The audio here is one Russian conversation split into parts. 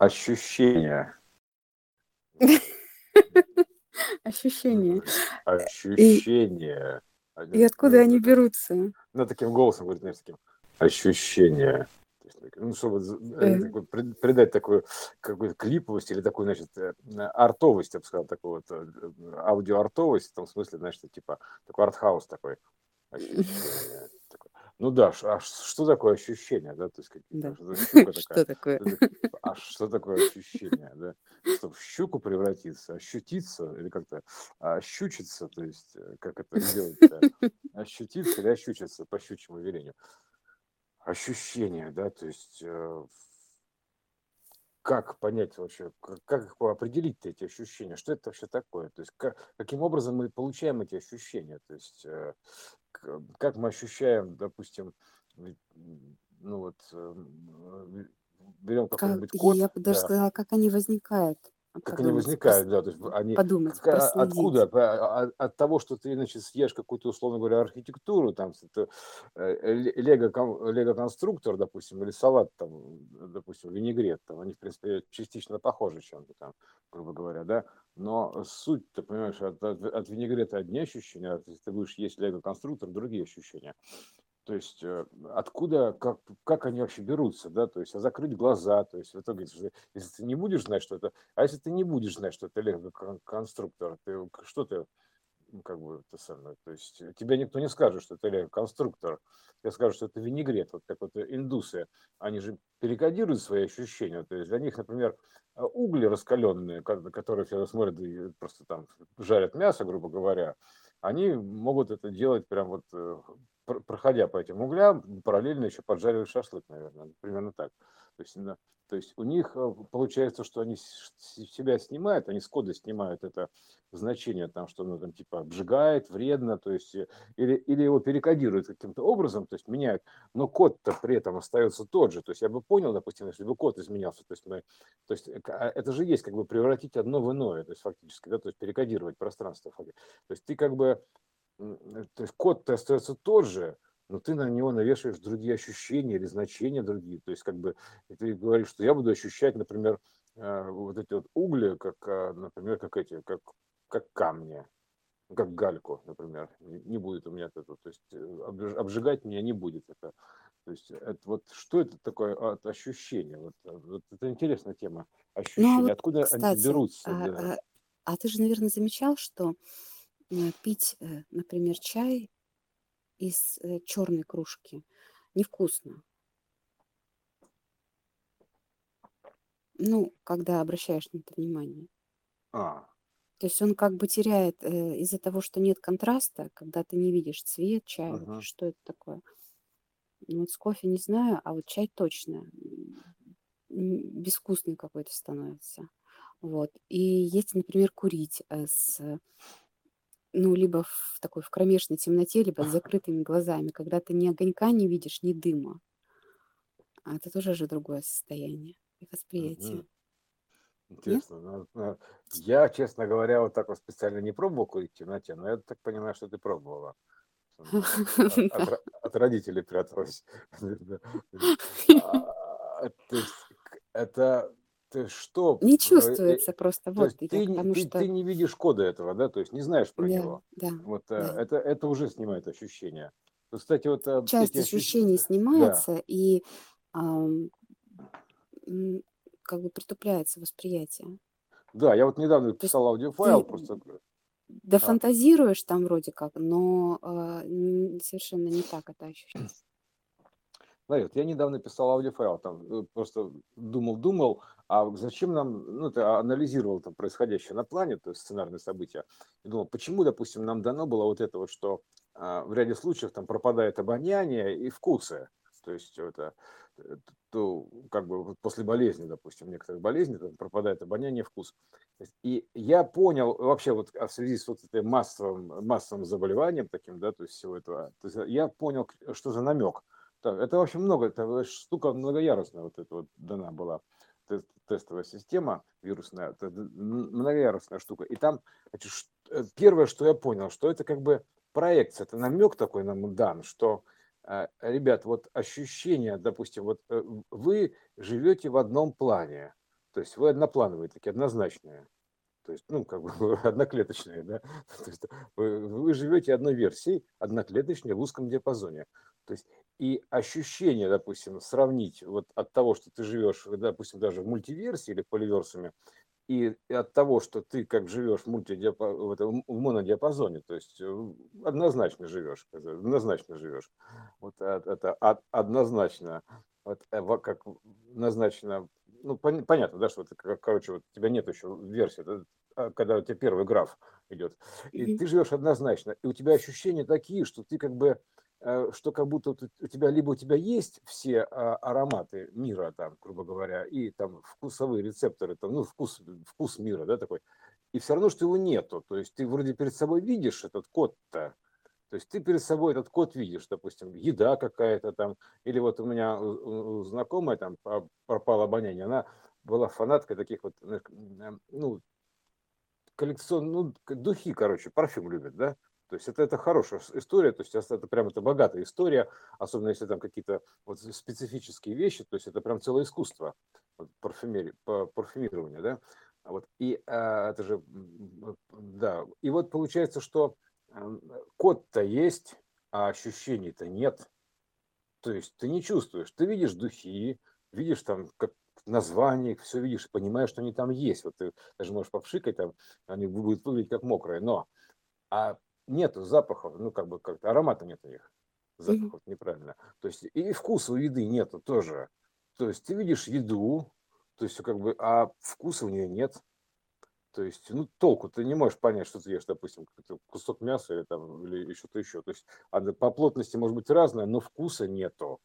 Ощущения. Ощущения. Ощущения. И откуда они берутся? Ну, таким голосом говорит, знаешь, таким. Ощущения. Ну, чтобы э. придать такую какую-то клиповость или такую, значит, э, артовость, я бы сказал, такую вот э, аудиоартовость, в том смысле, значит, типа такой артхаус такой. Ощущение. Ну да, а что такое ощущение, да, то есть да. что такое? А что такое ощущение, да? Чтобы в щуку превратиться, ощутиться или как-то ощучиться, то есть э, как это делать? Ощутиться или ощучиться по щучьему велению? Ощущение, да, то есть э, как понять вообще, как определить эти ощущения, что это вообще такое, то есть как, каким образом мы получаем эти ощущения, то есть э, как мы ощущаем, допустим, ну вот, эм, берем какой-нибудь код. Я бы даже да. сказала, как они возникают. Как они возникают, да, то есть они подумать, как, откуда? От, от того, что ты, значит, съешь какую-то, условно говоря, архитектуру, там, это э, лего, лего-конструктор, допустим, или салат, там, допустим, винегрет, там, они, в принципе, частично похожи чем-то там, грубо говоря, да, но суть, ты понимаешь, от, от, от винегрета одни ощущения, а если ты будешь есть лего-конструктор, другие ощущения. То есть э, откуда, как, как они вообще берутся, да, то есть а закрыть глаза, то есть в итоге, если ты не будешь знать, что это, а если ты не будешь знать, что это лего-конструктор, ты, что ты, как бы, это самое, то есть тебе никто не скажет, что это лего-конструктор, тебе скажут, что это винегрет, вот как вот индусы, они же перекодируют свои ощущения, то есть для них, например, а, угли раскаленные, которые все смотрят и просто там жарят мясо, грубо говоря, они могут это делать прям вот э, проходя по этим углям, параллельно еще поджаривают шашлык, наверное, примерно так. То есть, то есть у них э, получается, что они себя снимают, они с кода снимают это значение, там, что оно там типа обжигает, вредно, то есть, э, или, или его перекодируют каким-то образом, то есть меняют, но код-то при этом остается тот же. То есть я бы понял, допустим, если бы код изменялся, то есть, мы, то есть а, это же есть как бы превратить одно в иное, то есть фактически, да, то есть перекодировать пространство. То есть ты как бы Э, то есть код-то остается тот же, но ты на него навешиваешь другие ощущения или значения другие. То есть как бы ты говоришь, что я буду ощущать, например, э, вот эти вот угли, как, а, например, как эти, как, как камни, как гальку, например. Не будет у меня это, то есть э, обжигать меня не будет это. То есть это вот что это такое от ощущения? Вот, вот это интересная тема ощущения. Ну, а вот, Откуда кстати, они берутся? А, да. а, а ты же, наверное, замечал, что Э, пить, э, например, чай из э, черной кружки невкусно. Ну, когда обращаешь на это внимание. А, То есть он как бы теряет из-за того, что нет контраста, когда ты не видишь цвет чая, ага. что это такое. Ну, вот с кофе не знаю, а вот чай точно безвкусный какой-то становится. Вот. И если, например, курить с ну, либо в такой в кромешной темноте, либо с закрытыми глазами, когда ты ни огонька не видишь, ни дыма. А это тоже же другое состояние и восприятие. Интересно. Ну, ну, я, честно говоря, вот так вот специально не пробовал курить в темноте, но я так понимаю, что ты пробовала. От, родителей пряталась. А, это ты что? Не э, чувствуется просто. То есть ты, ты, что... ты не видишь кода этого, да, то есть не знаешь про да, него. Да, вот э, да. Это, это уже снимает ощущения. Кстати, вот э, часть ощущений ощущ... снимается да. и а, как бы притупляется восприятие. Да, я вот недавно писал аудиофайл, просто да а. фантазируешь там вроде как, но а, совершенно не так это ощущается. Знаешь, я недавно писал аудиофайл, там э, просто думал-думал, а зачем нам, ну, это анализировал там происходящее на плане, то есть сценарные события, и думал, почему, допустим, нам дано было вот это вот, что а, в ряде случаев там пропадает обоняние и вкусы, то есть это, э, то, как бы после болезни, допустим, некоторых болезней там пропадает обоняние вкус. И я понял вообще вот в связи с вот этим массовым, массовым заболеванием таким, да, то есть всего этого, то есть я понял, что за намек – так, это вообще много, это штука многоярусная вот эта вот дана была тестовая система вирусная, многоярусная штука. И там значит, э, первое, что я понял, что это как бы проекция, это намек такой нам дан, что э, ребят, вот ощущение, допустим, вот э, вы живете в одном плане, То есть вы одноплановые, такие однозначные. То есть, ну, как бы одноклеточные, да. То есть вы, вы живете одной версией, одноклеточной в узком диапазоне. То есть и ощущение, допустим, сравнить вот от того, что ты живешь, допустим, даже в мультиверсии или поливерсуме, и от того, что ты как живешь в, мультидиапа... в, этом, в монодиапазоне, то есть э, однозначно живешь, однозначно живешь. Вот это однозначно, вот, э, как назначено, ну пон, понятно, да, что это, короче, вот у тебя нет еще версии, да, а, когда у тебя первый граф идет, и mm-hmm. ты живешь однозначно, и у тебя ощущения такие, что ты как бы Э, что как будто у тебя либо у тебя есть все а, ароматы мира, там, грубо говоря, и там вкусовые рецепторы, там, ну, вкус, вкус мира, да, такой, и все равно, что его нету. То есть ты вроде перед собой видишь этот код-то, то есть ты перед собой этот код видишь, допустим, еда какая-то там, или вот у меня знакомая там пропала обоняние, она была фанаткой таких вот, ну, коллекцион, ну, духи, короче, парфюм любит, да, то есть это, это хорошая история, то есть это прям это богатая история, особенно если там какие-то вот специфические вещи, то есть это прям целое искусство вот, парфюмерии, парфюмирования, да. Вот, и а, это же, да, и вот получается, что код-то есть, а ощущений-то нет. То есть ты не чувствуешь, ты видишь духи, видишь там как название, все видишь, понимаешь, что они там есть. Вот ты даже можешь попшикать, там, они будут выглядеть как мокрые, но а нету запахов, ну, как бы как-то аромата нет у них. Запахов неправильно. То есть и вкуса у еды нету тоже. То есть ты видишь еду, то есть как бы, а вкуса у нее нет. То есть, ну, толку ты не можешь понять, что ты ешь, допустим, кусок мяса или там, или что-то еще. То есть, а по плотности может быть разное, но вкуса нету.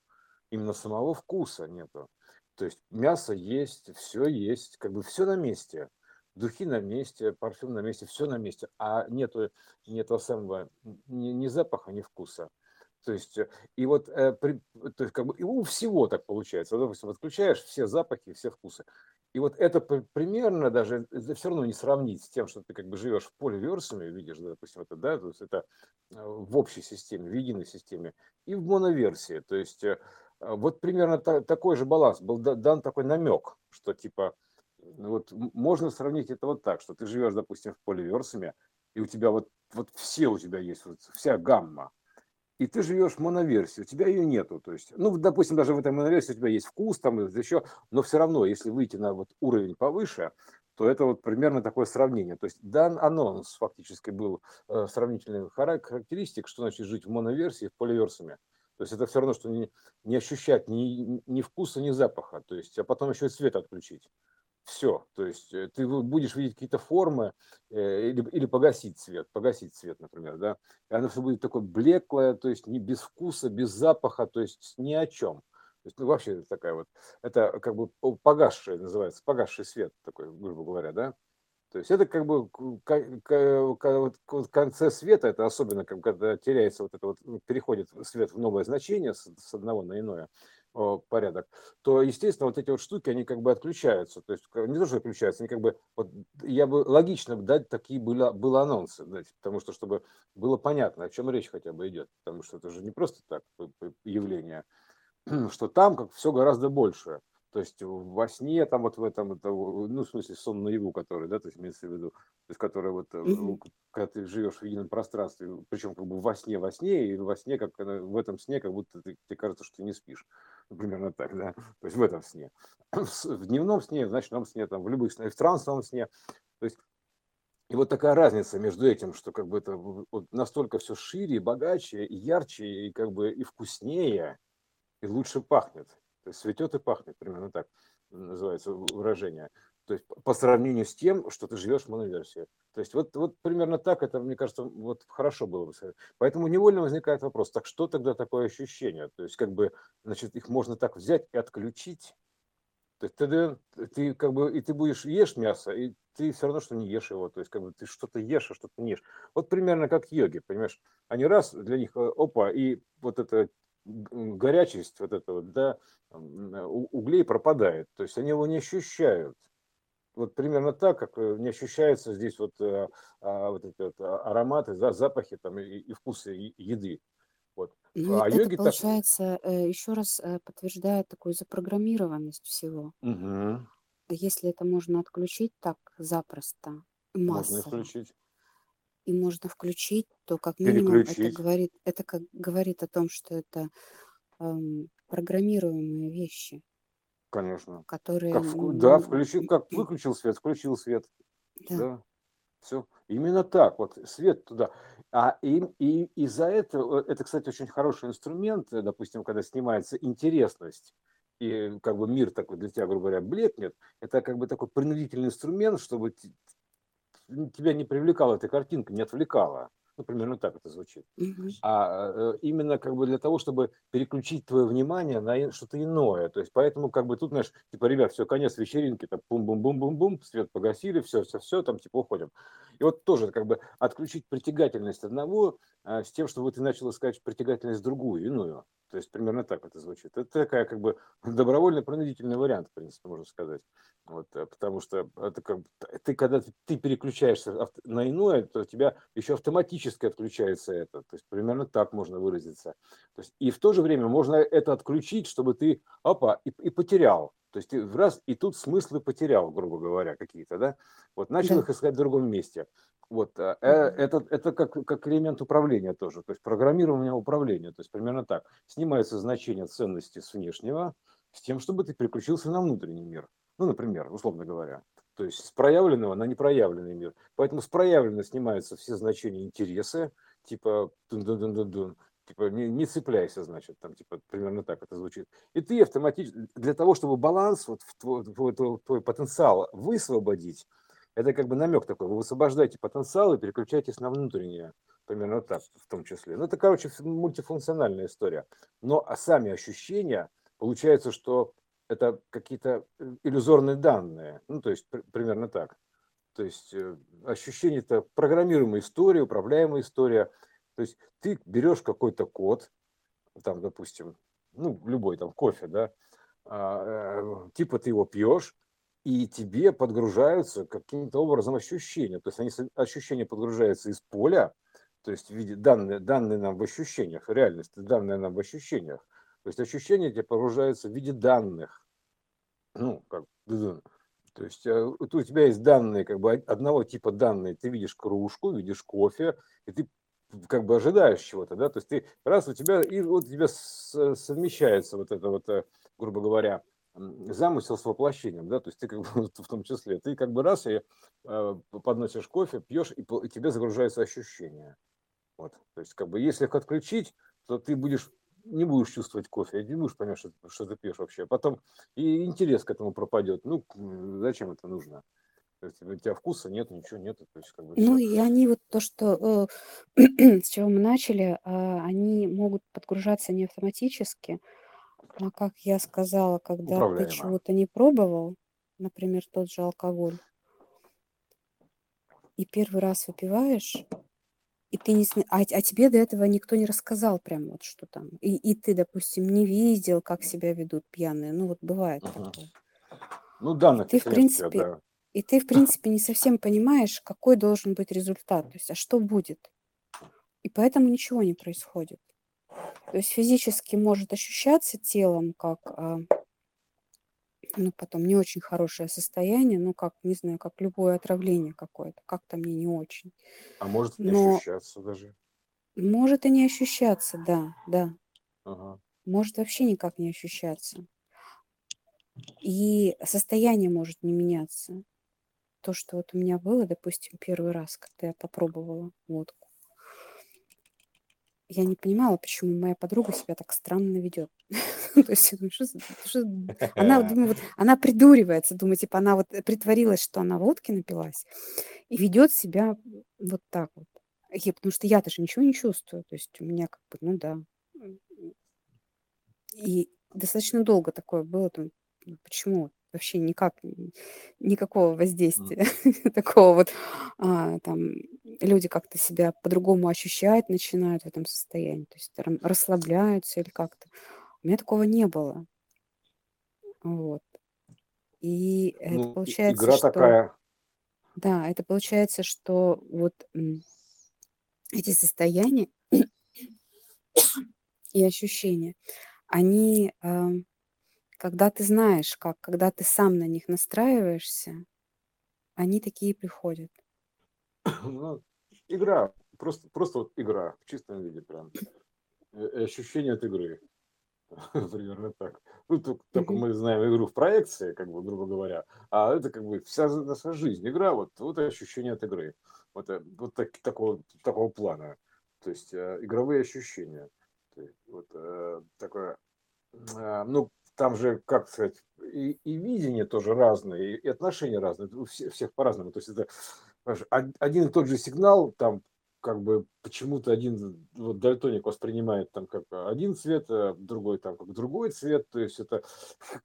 Именно самого вкуса нету. То есть мясо есть, все есть, как бы все на месте духи на месте, парфюм на месте, все на месте, а нету, нету самого ни, ни запаха, ни вкуса. То есть, э, и вот э, при, то есть, как бы, и у всего так получается. Допустим, отключаешь все запахи, все вкусы. И вот это примерно даже это все равно не сравнить с тем, что ты как бы живешь в поле версами, видишь, да, допустим, это, да, то есть это э, в общей системе, в единой системе, и в моноверсии. То есть вот примерно та, такой же баланс был дан такой намек, что типа вот можно сравнить это вот так, что ты живешь, допустим, в поливерсами, и у тебя вот, вот все у тебя есть, вот вся гамма, и ты живешь в моноверсии, у тебя ее нету, то есть, ну, допустим, даже в этой моноверсии у тебя есть вкус там еще, но все равно, если выйти на вот уровень повыше, то это вот примерно такое сравнение. То есть дан анонс фактически был э, сравнительный характеристик, что значит жить в моноверсии, в поливерсами. То есть это все равно, что не, не ощущать ни, ни вкуса, ни запаха. То есть, а потом еще и свет отключить все. То есть э, ты будешь видеть какие-то формы э, или, или погасить цвет, погасить цвет, например, да. И оно все будет такое блеклое, то есть не без вкуса, без запаха, то есть ни о чем. То есть, ну, вообще такая вот, это как бы погасший, называется, погасший свет такой, грубо говоря, да. То есть это как бы в конце света, это особенно когда теряется вот это вот, ну, переходит свет в новое значение с одного на иное, порядок, то, естественно, вот эти вот штуки, они как бы отключаются. То есть не то, что отключаются, они как бы, вот я бы логично дать такие были, было анонсы, дать, потому что, чтобы было понятно, о чем речь хотя бы идет. Потому что это же не просто так явление, что там как все гораздо больше. То есть во сне, там вот в этом, это, ну, в смысле, сон наяву, который, да, то есть имеется в виду, то есть который вот, mm-hmm. когда ты живешь в едином пространстве, причем как бы во сне, во сне, и во сне, как в этом сне, как будто ты, тебе кажется, что ты не спишь. Примерно так, да, то есть в этом сне. В дневном сне, в ночном сне, там, в любых снах, в трансовом сне. То есть и вот такая разница между этим, что как бы это вот настолько все шире, богаче, и ярче, и как бы и вкуснее, и лучше пахнет. То есть цветет и пахнет, примерно так называется выражение. То есть по сравнению с тем, что ты живешь в моноверсии. То есть вот, вот примерно так это, мне кажется, вот хорошо было бы. Поэтому невольно возникает вопрос, так что тогда такое ощущение? То есть как бы, значит, их можно так взять и отключить. То есть ты, ты как бы, и ты будешь ешь мясо, и ты все равно, что не ешь его. То есть как бы ты что-то ешь, а что-то не ешь. Вот примерно как йоги, понимаешь? Они раз для них, э, опа, и вот это горячесть вот этого, да, углей пропадает. То есть они его не ощущают. Вот примерно так, как э, не ощущается здесь вот, э, а, вот эти вот а, ароматы, запахи там, и, и вкусы еды. Вот. Ну, а это йоги получается, так... Э, еще раз подтверждает такую запрограммированность всего. Угу. если это можно отключить так запросто, Можно массово, исключить, и можно включить, то как минимум это говорит, это как говорит о том, что это ам, программируемые вещи, конечно. которые, Как да, включил, как выключил свет, включил свет, да, да, все. Именно так, вот свет туда. А и, и из-за этого, э, это, кстати, очень хороший инструмент, э, допустим, когда снимается интересность, и как бы мир такой для тебя, грубо говоря, блекнет, это как бы такой принудительный инструмент, чтобы тебя не привлекала эта картинка, не отвлекала. Ну, примерно так это звучит. мгм, а э, именно как бы для того, чтобы переключить твое внимание на что-то иное. То есть поэтому как бы тут, знаешь, типа, ребят, все, конец вечеринки, там бум-бум-бум-бум-бум, свет погасили, все, все, все, там типа уходим. И вот тоже как бы отключить притягательность одного с тем, чтобы ты начал искать притягательность другую, иную. То есть примерно так это звучит. Это такая как бы добровольный принудительный вариант, в принципе, можно сказать. Вот, э, потому что это как, ты, когда ты, переключаешься на иное, то у тебя еще автоматически отключается это. То есть примерно так можно выразиться. То есть, и в то же время можно это отключить, чтобы ты, опа, и, и потерял. То есть ты в раз, и тут смыслы потерял, грубо говоря, какие-то, да? Вот начал да, их искать в другом месте. Вот, э, э, это, это как, как элемент управления тоже, то есть программирование управления, то есть примерно так. Снимается значение ценности с внешнего с тем, чтобы ты переключился на внутренний мир. Ну, например, условно говоря. То есть с проявленного на непроявленный мир. Поэтому с проявленного снимаются все значения интереса, типа дун-дун-дун-дун-дун, типа не, не цепляйся, значит, там типа примерно так это звучит. И ты автоматически, для того, чтобы баланс, вот в твой, твой, твой, потенциал высвободить, это как бы намек такой, вы высвобождаете потенциал и переключаетесь на внутреннее. Примерно так в том числе. Ну, это, короче, мультифункциональная история. Но а сами ощущения, получается, что это какие-то э, иллюзорные данные. Ну, то есть при- примерно так. То есть э, ощущение это программируемая история, управляемая история. То есть ты берешь какой-то код, там, допустим, ну, любой там кофе, да, а, э, типа ты его пьешь, и тебе подгружаются каким-то образом ощущения. То есть они, ощущения подгружаются из поля, то есть в виде данные, данные нам в ощущениях, реальность, данные нам в ощущениях. То есть ощущения тебе погружаются в виде данных. Ну, как то есть э, у тебя есть данные, как бы од- одного типа данные. Ты видишь кружку, видишь кофе, и ты как бы ожидаешь чего-то, да, то есть ты раз у тебя, и вот у тебя совмещается вот это вот, э, грубо говоря, замысел с воплощением, да, то есть ты как бы в том числе, ты как бы раз и э, подносишь кофе, пьешь, и, тебе загружаются ощущения. Вот, то есть как бы если их отключить, то ты будешь не будешь чувствовать кофе, не будешь понимать, что, что ты пьешь вообще. Потом и интерес к этому пропадет. Ну, зачем это нужно? То есть у тебя вкуса нет, ничего нет, то есть как бы Ну все. и они вот то, что э, с чего мы начали, а, они могут подгружаться не автоматически, а как я сказала, когда ты чего-то не пробовал, например, тот же алкоголь, и первый раз выпиваешь, и ты не а, а тебе до этого никто не рассказал прям вот что там, и, и ты, допустим, не видел, как себя ведут пьяные, ну вот бывает такое. Ну, И данных ты, в принципе, да. И ты, в принципе, не совсем понимаешь, какой должен быть результат, то есть, а что будет. И поэтому ничего не происходит. То есть физически может ощущаться телом как, а, ну, потом не очень хорошее состояние, ну, как, не знаю, как любое отравление какое-то, как-то мне не очень. А может не Но ощущаться даже. может и не ощущаться, да, да. Ага. Может вообще никак не ощущаться. И состояние может не меняться. То, что вот у меня было, допустим, первый раз, когда я попробовала водку. Я не понимала, почему моя подруга себя так странно ведет. То есть, она, думаю, вот, она придуривается, думаю, типа, она вот притворилась, что она водки напилась и ведет себя вот так вот. Я, потому что я даже ничего не чувствую. То есть у меня как бы, ну да. И достаточно долго такое было. Думаю, ну почему вообще никак, никакого воздействия такого вот. а, там люди как-то себя по-другому ощущать начинают в этом состоянии. То есть расслабляются или как-то. У меня такого не было. Вот. И это Ну, и- получается, игра что... такая. Да, это получается, что вот эти состояния и ощущения, они Когда ты знаешь как, когда ты сам на них настраиваешься, они такие приходят. Ну, игра, просто, просто вот игра в чистом виде прям. Э, Ощущение от игры. Примерно так. Ну, только, только мы знаем игру в проекции, как бы, грубо говоря, а это как бы вся наша жизнь. Игра, вот, вот ощущение от игры. Вот, э, вот так- такого, такого плана. То есть э, игровые ощущения. То есть, вот э, такое, э, ну, там же, как сказать, и, и видение тоже разное, и, отношения разные. У всех, всех по-разному. То есть это один и тот же сигнал там как бы почему-то один вот дальтоник воспринимает там как один цвет, а другой там как другой цвет. То есть это,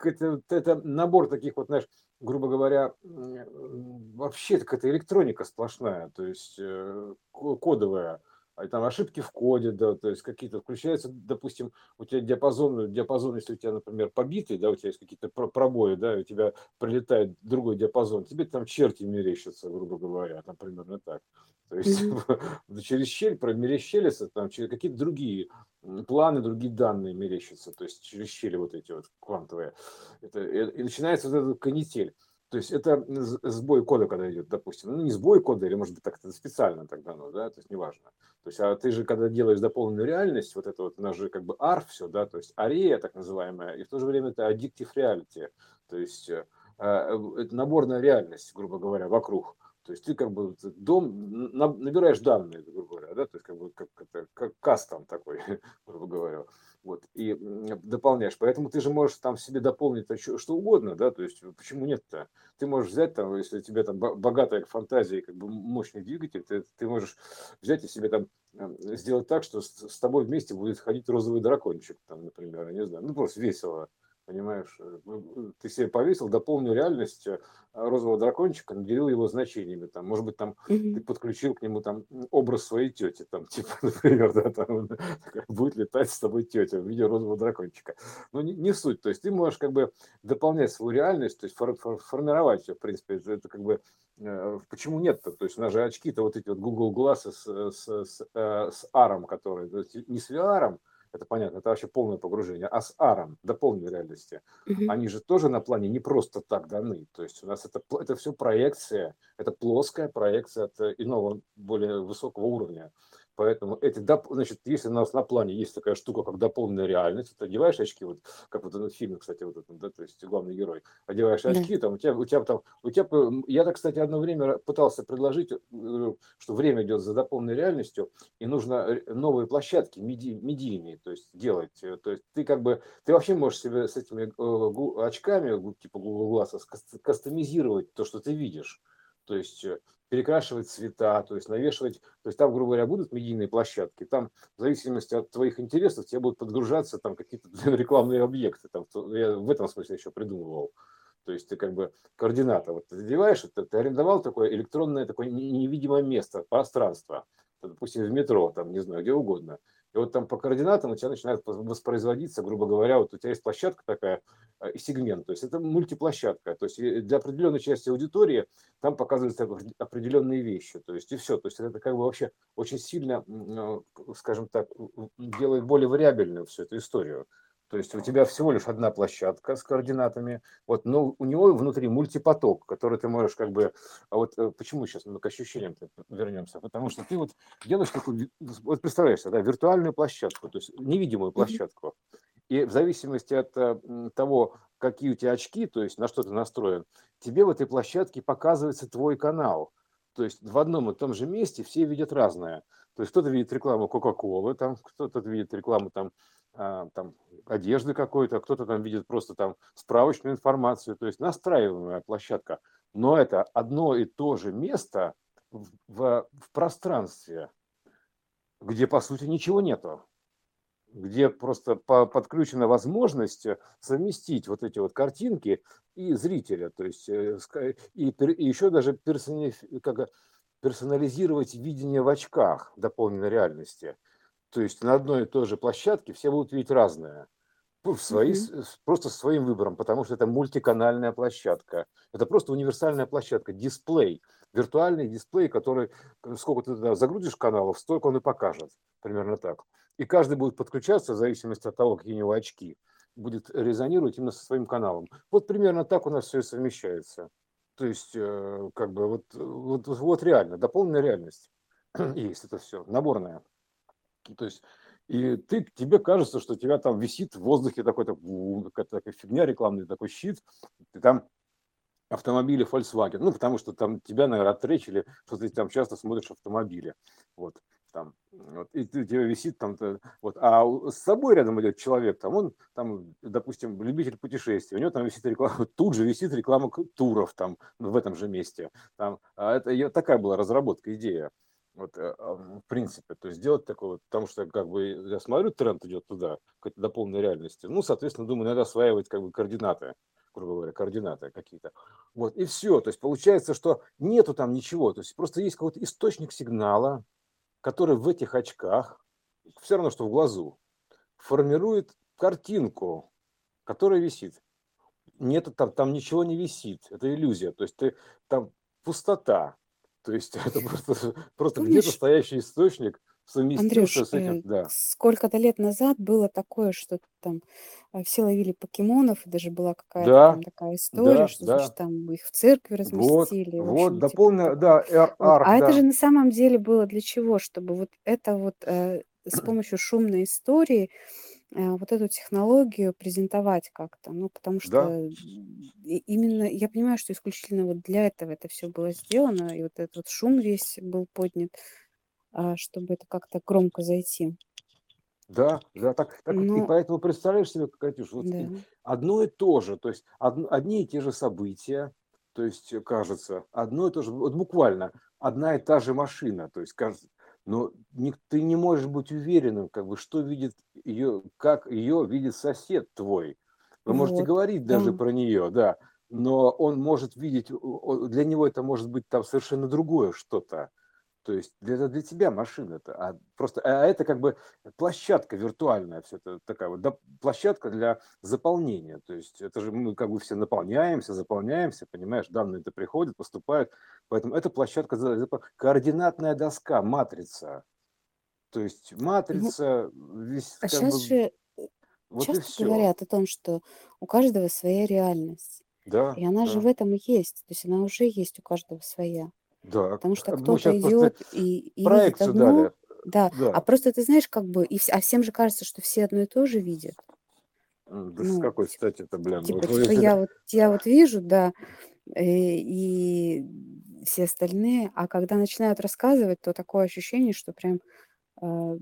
это, это набор таких вот, знаешь, грубо говоря, вообще какая-то электроника сплошная, то есть э, ко- кодовая. А там ошибки в коде, да, то есть какие-то включаются, допустим, у тебя диапазон, диапазон, если у тебя, например, побитый, да, у тебя есть какие-то про- пробои, да, у тебя прилетает другой диапазон, тебе там черти мерещатся, грубо говоря, там примерно так. То есть Мгм. через щель промерещелятся, там через какие-то другие планы, другие данные мерещатся, то есть через щели вот эти вот квантовые. Это, и, и начинается вот этот канитель. То есть это сбой кода, когда идет, допустим. Ну, не сбой кода, или, может быть, так специально тогда, ну, да, то есть неважно. То есть, а ты же, когда делаешь дополненную реальность, вот это вот, у нас же как бы AR все, да, то есть арея так называемая, и в то же время это addictive reality, то есть э, э, это наборная реальность, грубо говоря, вокруг. То есть ты как бы дом на- набираешь данные, грубо говоря, да, то есть как бы как, это, как кастом такой, грубо говоря, вот, и дополняешь. Поэтому ты же можешь там себе дополнить то что, что угодно, да, то есть почему нет-то? Ты можешь взять там, если у тебя там бо- богатая фантазия, как бы мощный двигатель, ты, ты можешь взять и себе там сделать так, что с, с тобой вместе будет ходить розовый дракончик, там, например, я не знаю, ну просто весело, понимаешь? Э, ну, Ты себе повесил, дополнил реальность э, розового дракончика, наделил его значениями, там, может быть, там ты Мгм. подключил к нему там образ своей тети, там, типа, например, да, там будет летать с тобой тетя в виде розового дракончика. Но не, не суть, то есть ты можешь как бы дополнять свою реальность, то есть фор- фор- формировать ее, в принципе, это, как бы э, почему нет-то? То есть у нас же очки-то вот эти вот Google Glass с, с, с, с AR, которые, то есть не с VR, это понятно, это вообще полное погружение, а с AR, дополненной реальности Мгм. они же тоже на плане не просто так даны. То есть у нас это, это все проекция, это плоская проекция от э, иного, более высокого уровня. Поэтому эти, значит, если у нас на плане есть такая штука, как дополненная реальность, ты одеваешь очки, вот как вот в фильме, кстати, вот этот, да, то есть главный герой, одеваешь Да. очки, там у тебя, у тебя там, у тебя, я так, кстати, одно время пытался предложить, э, что время идет за дополненной реальностью, и нужно э, новые площадки меди- медийные, то есть делать. Э, То есть ты как бы ты вообще можешь себе с этими э, очками, типа Google Glass, кастомизировать то, что ты видишь. То есть э, перекрашивать цвета, то есть навешивать, то есть там, грубо говоря, будут медийные площадки, там в зависимости от твоих интересов тебе будут подгружаться там какие-то рекламные объекты, там, я в этом смысле еще придумывал. То есть ты как бы координата, вот ты задеваешь, это, ты арендовал такое электронное, такое не- невидимое место, пространство, допустим, в метро, там, не знаю, где угодно. И вот там по координатам у тебя начинает воспроизводиться, грубо говоря, вот у тебя есть площадка такая э, и сегмент, то есть это мультиплощадка, то есть и для определенной части аудитории там показываются опре- определенные вещи, то есть и все, то есть это как бы вообще очень сильно, э, скажем так, делает более вариабельную всю эту историю. То есть у тебя всего лишь одна площадка с координатами, вот, но у него внутри мультипоток, который ты можешь как бы, а вот э, почему сейчас мы к ощущениям вернемся, потому что ты вот делаешь такую, вот представляешь, да, виртуальную площадку, то есть невидимую площадку, и в зависимости от э, того, какие у тебя очки, то есть на что ты настроен, тебе в этой площадке показывается твой канал. То есть в одном и том же месте все видят разное. То есть кто-то видит рекламу Кока-Колы, там кто-то видит рекламу там, а, там одежды какой-то, кто-то там видит просто там справочную информацию. То есть настраиваемая площадка. Но это одно и то же место в, в, в пространстве, где по сути ничего нету где просто по- подключена возможность совместить вот эти вот картинки и зрителя, то есть э, и, и еще даже персониф- как, персонализировать видение в очках дополненной реальности. То есть на одной и той же площадке все будут видеть разное. В свои, с- просто своим выбором, потому что это мультиканальная площадка. Это просто универсальная площадка, дисплей, виртуальный дисплей, который, э, сколько ты туда загрузишь каналов, столько он и покажет. Примерно так. И каждый будет подключаться в зависимости от того, какие у него очки. будет резонировать именно со своим каналом. Вот примерно так у нас все совмещается. То есть, э, как бы, вот, вот, вот реально, дополненная реальность есть это все, наборная. То есть, и ты, тебе кажется, что тебя там висит в воздухе такой-то, такая фигня рекламный такой щит, ты там автомобили Volkswagen, ну, потому что там тебя, наверное, отречили, что ты там часто смотришь автомобили, вот, там, вот, и у тебя висит там, вот, а с собой рядом идет человек, там, он, там, допустим, любитель путешествий, у него там висит реклама, тут же висит реклама туров, там, в этом же месте, там, а это такая была разработка, идея, вот, э, в принципе, то есть сделать такое потому что, как бы, я смотрю, тренд идет туда, к дополненной реальности, ну, соответственно, думаю, надо осваивать, как бы, координаты, грубо говоря, координаты какие-то. Вот, и все. То есть получается, что нету там ничего. То есть просто есть какой-то источник сигнала, который в этих очках, все равно, что в глазу, формирует картинку, которая висит. Нет, там, там ничего не висит. Это иллюзия. То есть ты, там пустота. То есть это просто, просто где-то стоящий источник, совместился с этим, э, да. сколько-то лет назад было такое, что там э, все ловили покемонов, и даже была какая-то Да, там такая история, да, что, значит, да. там их в церкви Вот, разместили, в вот, общем, типа дополнено, да, Вот. арк, А это же да, на самом деле было для чего? Чтобы вот это вот э, с помощью шумной истории э, вот эту технологию презентовать как-то. Ну, потому да, что и- именно я понимаю, что исключительно вот для этого это все было сделано, и вот этот вот шум весь был поднят а, чтобы это как-то громко зайти. да, да, так, так, и Ну, поэтому представляешь себе, Катюш, вот да. одно и то же, то есть од- одни и те же события, то есть э, кажется, одно и то же, вот буквально одна и та же машина, то есть кажется, но не, ты не можешь быть уверенным, как бы, что видит ее, как ее видит сосед твой. Вы можете Вот, говорить даже да. про нее, да, но он может видеть, для него это может быть там совершенно другое что-то. То есть для, для тебя машина это, а просто а это как бы площадка виртуальная, все это такая вот да, площадка для заполнения. То есть это же мы как бы все наполняемся, заполняемся, понимаешь, данные это приходят, поступают. Поэтому это площадка, координатная доска, матрица. То есть Ну, матрица, весь а сейчас бы же э, вот часто говорят о том, что у каждого своя реальность. Да, И она же в да, этом и есть. То есть она уже есть у каждого своя. Да. Потому что Мы кто-то идет и, и видит проекцию одно, дали. да, а Да. просто ты знаешь, как бы, и а всем же кажется, что все одно и то же видят. Да с Ну, какой типа, стати это, блин? типа, Вот типа я вот, я вот вижу, да, э, и все остальные, а когда начинают рассказывать, то такое ощущение, что прям, э,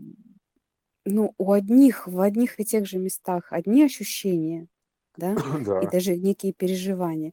ну, у одних в одних и тех же местах одни ощущения, да, и Да, даже некие переживания,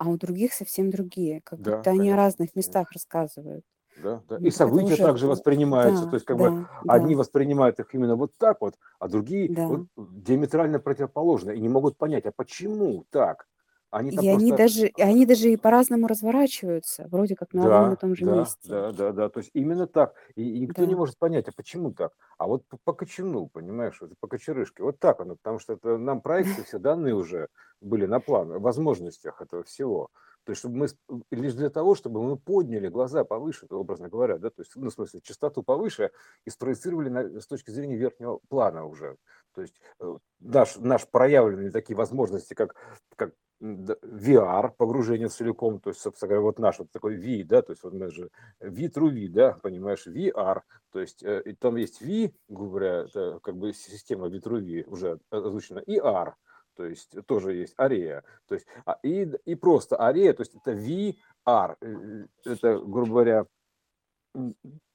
а у других совсем другие, как да, будто они о конечно, разных конечно. местах рассказывают. Да, да. И события уже, также воспринимаются. да, То есть, как бы да, одни да, воспринимают их именно вот так вот, а другие да. вот диаметрально противоположно. И не могут понять, а почему так? Они там И они даже, и они даже и по-разному разворачиваются, вроде как на одном и Да, том же да, месте. да, да, да. То есть именно так. И, и никто не Да. может понять, а почему так? А вот по, по кочану, понимаешь, вот по кочерышке. Вот так оно, потому что это нам проекции все данные уже были на план, возможностях этого всего. То есть, чтобы мы, лишь для того, чтобы мы подняли глаза повыше, образно говоря, да, то есть, ну, в смысле, частоту повыше и спроецировали на, с точки зрения верхнего плана уже. То есть, э, наш, наш проявленные такие возможности, как, как VR, погружение целиком, то есть, собственно говоря, вот наш вот такой V, да, то есть, вот мы же V through V, да, понимаешь, VR, то есть, э, и там есть V, грубо говоря, это как бы система V through V уже озвучена, и R, то есть тоже есть арея, то есть а, и, и просто арея, то есть это VR, э, это, грубо говоря,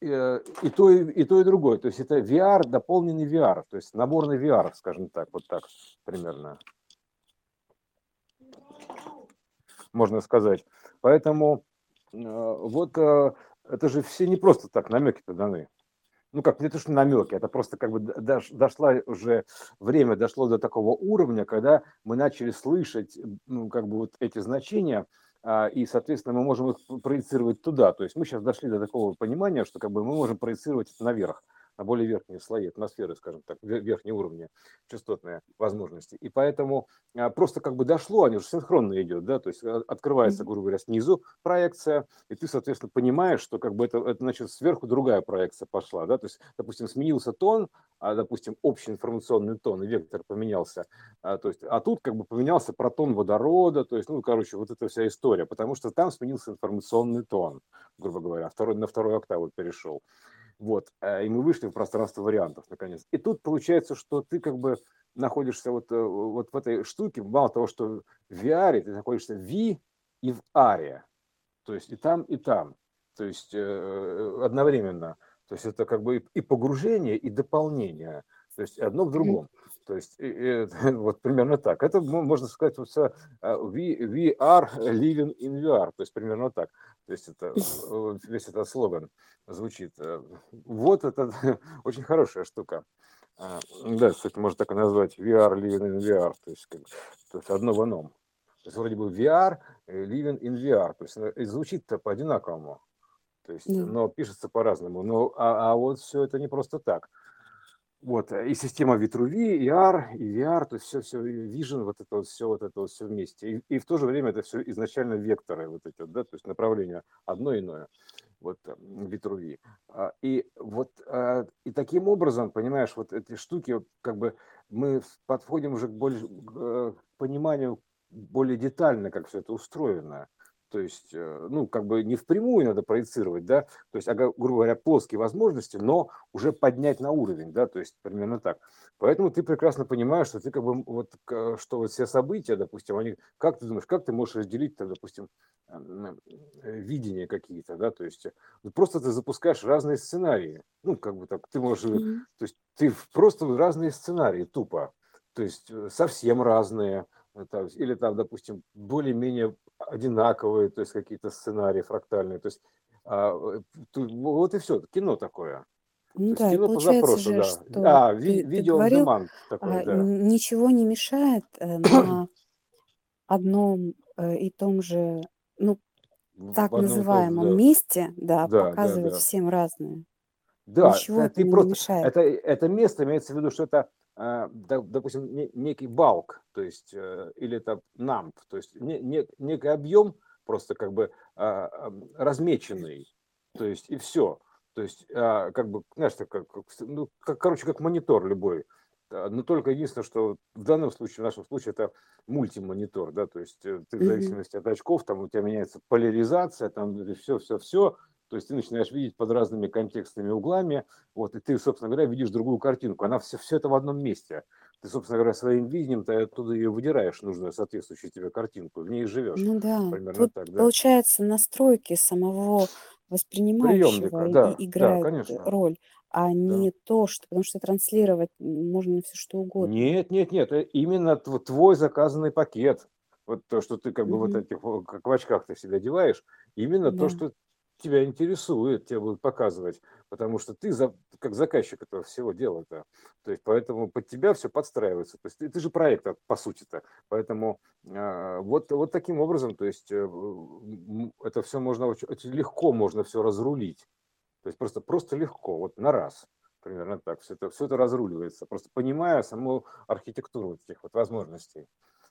э, и то, и, и то, и другое, то есть это VR, дополненный VR, то есть наборный VR, скажем так, вот так примерно можно сказать. Поэтому э, вот э, это же все не просто так намеки-то даны. Ну как, не то, что намеки, это просто как бы дош- дошла уже, время дошло до такого уровня, когда мы начали слышать, ну как бы вот эти значения, а, и, соответственно, мы можем их проецировать туда. То есть мы сейчас дошли до такого понимания, что как бы мы можем проецировать это наверх. На более верхние слои атмосферы, скажем так, верхние уровни частотные возможности. И поэтому а, просто как бы дошло, они уже синхронно идет, да, то есть а, открывается, грубо говоря, снизу проекция, и ты, соответственно, понимаешь, что как бы это, это значит, сверху другая проекция пошла, да, то есть, допустим, сменился тон, а, допустим, общий информационный тон, и вектор поменялся, а, то есть, а тут как бы поменялся протон водорода, то есть, ну, короче, вот эта вся история, потому что там сменился информационный тон, грубо говоря, второй, на вторую октаву перешел. Вот, э, и мы вышли в пространство вариантов, наконец. И тут получается, что ты как бы находишься вот, э, вот в этой штуке, мало того, что в VR, ты находишься в V и в R, то есть и там, и там, то есть э, одновременно. То есть это как бы и погружение, и дополнение. То есть одно в другом. То есть и, и, вот примерно так. Это можно сказать вот все VR living in VR. То есть примерно так. То есть это весь этот слоган звучит. Э, вот это очень хорошая штука. А, да, кстати, можно так и назвать VR living in VR. То есть, как, то есть одно в одном. То есть вроде бы VR э, living in VR. То есть э, звучит-то по-одинаковому. То есть, да. но пишется по-разному. Но, а, а вот все это не просто так. Вот, и система Vitruvi, и R, и VR, то есть все, все, Vision, вот это вот, все вот это вот все вместе. И, и в то же время это все изначально векторы, вот эти, да, то есть направление одно иное, вот Vitruvi. А, и вот, а, и таким образом, понимаешь, вот эти штуки, как бы мы подходим уже к, более, э, к пониманию более детально, как все это устроено то есть, э, ну, как бы не впрямую надо проецировать, да, то есть, грубо говоря, плоские возможности, но уже поднять на уровень, да, то есть, примерно так. Поэтому ты прекрасно понимаешь, что ты как бы, вот, что вот все события, допустим, они, как ты думаешь, как ты можешь разделить, там, допустим, э, видения какие-то, да, то есть, просто ты запускаешь разные сценарии, ну, как бы так, ты можешь, mm-hmm. то есть, ты просто разные сценарии, тупо, то есть, совсем разные, или там, допустим, более-менее одинаковые, то есть какие-то сценарии фрактальные. То есть а, э, вот и все, кино такое. Ну да, кино по запросу, же, да. Что а, ви- ты, видео ты говорил, такое, а, да. ничего не мешает э, на одном э, и том же, ну, так называемом да. месте, да, да показывать да, да. всем разное. Да, ничего ты не просто, мешает. Это, это место имеется в виду, что это допустим, некий балк, то есть, э, или это намп, то есть некий объем просто как бы а, размеченный, то есть и все. То есть, а, как бы, знаешь, как, ну, как, короче, как монитор любой. Но только единственное, что в данном случае, в нашем случае, это мультимонитор, да, то есть э, ты в зависимости от очков, там у тебя меняется поляризация, там все, все, все, то есть ты начинаешь видеть под разными контекстными углами, вот, и ты, собственно говоря, видишь другую картинку. Она все, все это в одном месте. Ты, собственно говоря, своим видением ты оттуда ее выдираешь, нужную соответствующую тебе картинку, в ней живешь. Ну да, Примерно тут так, да? получается настройки самого воспринимающего да, играют да, конечно. роль, а не да. то, что, потому что транслировать можно все что угодно. Нет, нет, нет, э, именно твой заказанный пакет, вот то, что ты как бы угу. вот этих, как в очках ты себя одеваешь, именно да. то, что тебя интересует, тебе будут показывать, потому что ты за, как заказчик этого всего дела-то. То есть поэтому под тебя все подстраивается. То есть ты, ты же проект, по сути-то. Поэтому э, вот, вот таким образом, то есть э, это все можно очень, очень легко можно все разрулить. То есть просто, просто легко, вот на раз. Примерно так. Все это, все это разруливается. Просто понимая саму архитектуру этих вот возможностей.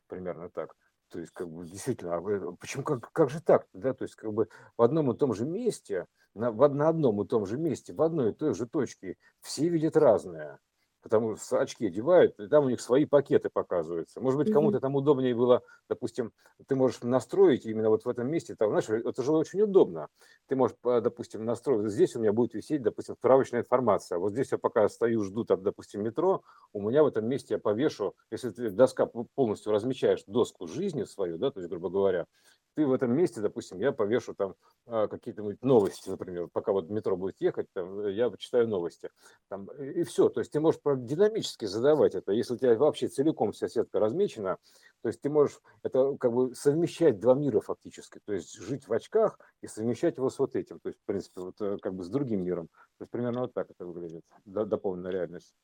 Примерно так. То есть, как бы, действительно, а почему, как, как же так? Да? То есть, как бы в одном и том же месте, на, на одном и том же месте, в одной и той же точке все видят разное потому что очки одевают, и там у них свои пакеты показываются. Может быть, кому-то там удобнее было, допустим, ты можешь настроить именно вот в этом месте, там, знаешь, это же очень удобно. Ты можешь, допустим, настроить, здесь у меня будет висеть, допустим, справочная информация. Вот здесь я пока стою, жду, там, допустим, метро, у меня в этом месте я повешу, если ты доска полностью размечаешь доску жизни свою, да, то есть, грубо говоря, ты в этом месте, допустим, я повешу там а, какие-то новости, например, пока вот метро будет ехать, там, я почитаю новости. Там, и все. То есть ты можешь динамически задавать это. Если у тебя вообще целиком вся сетка размечена, то есть ты можешь это как бы совмещать два мира фактически. То есть жить в очках и совмещать его с вот этим. То есть, в принципе, вот э, как бы с другим миром. То есть примерно вот так это выглядит. Дополненная реальность.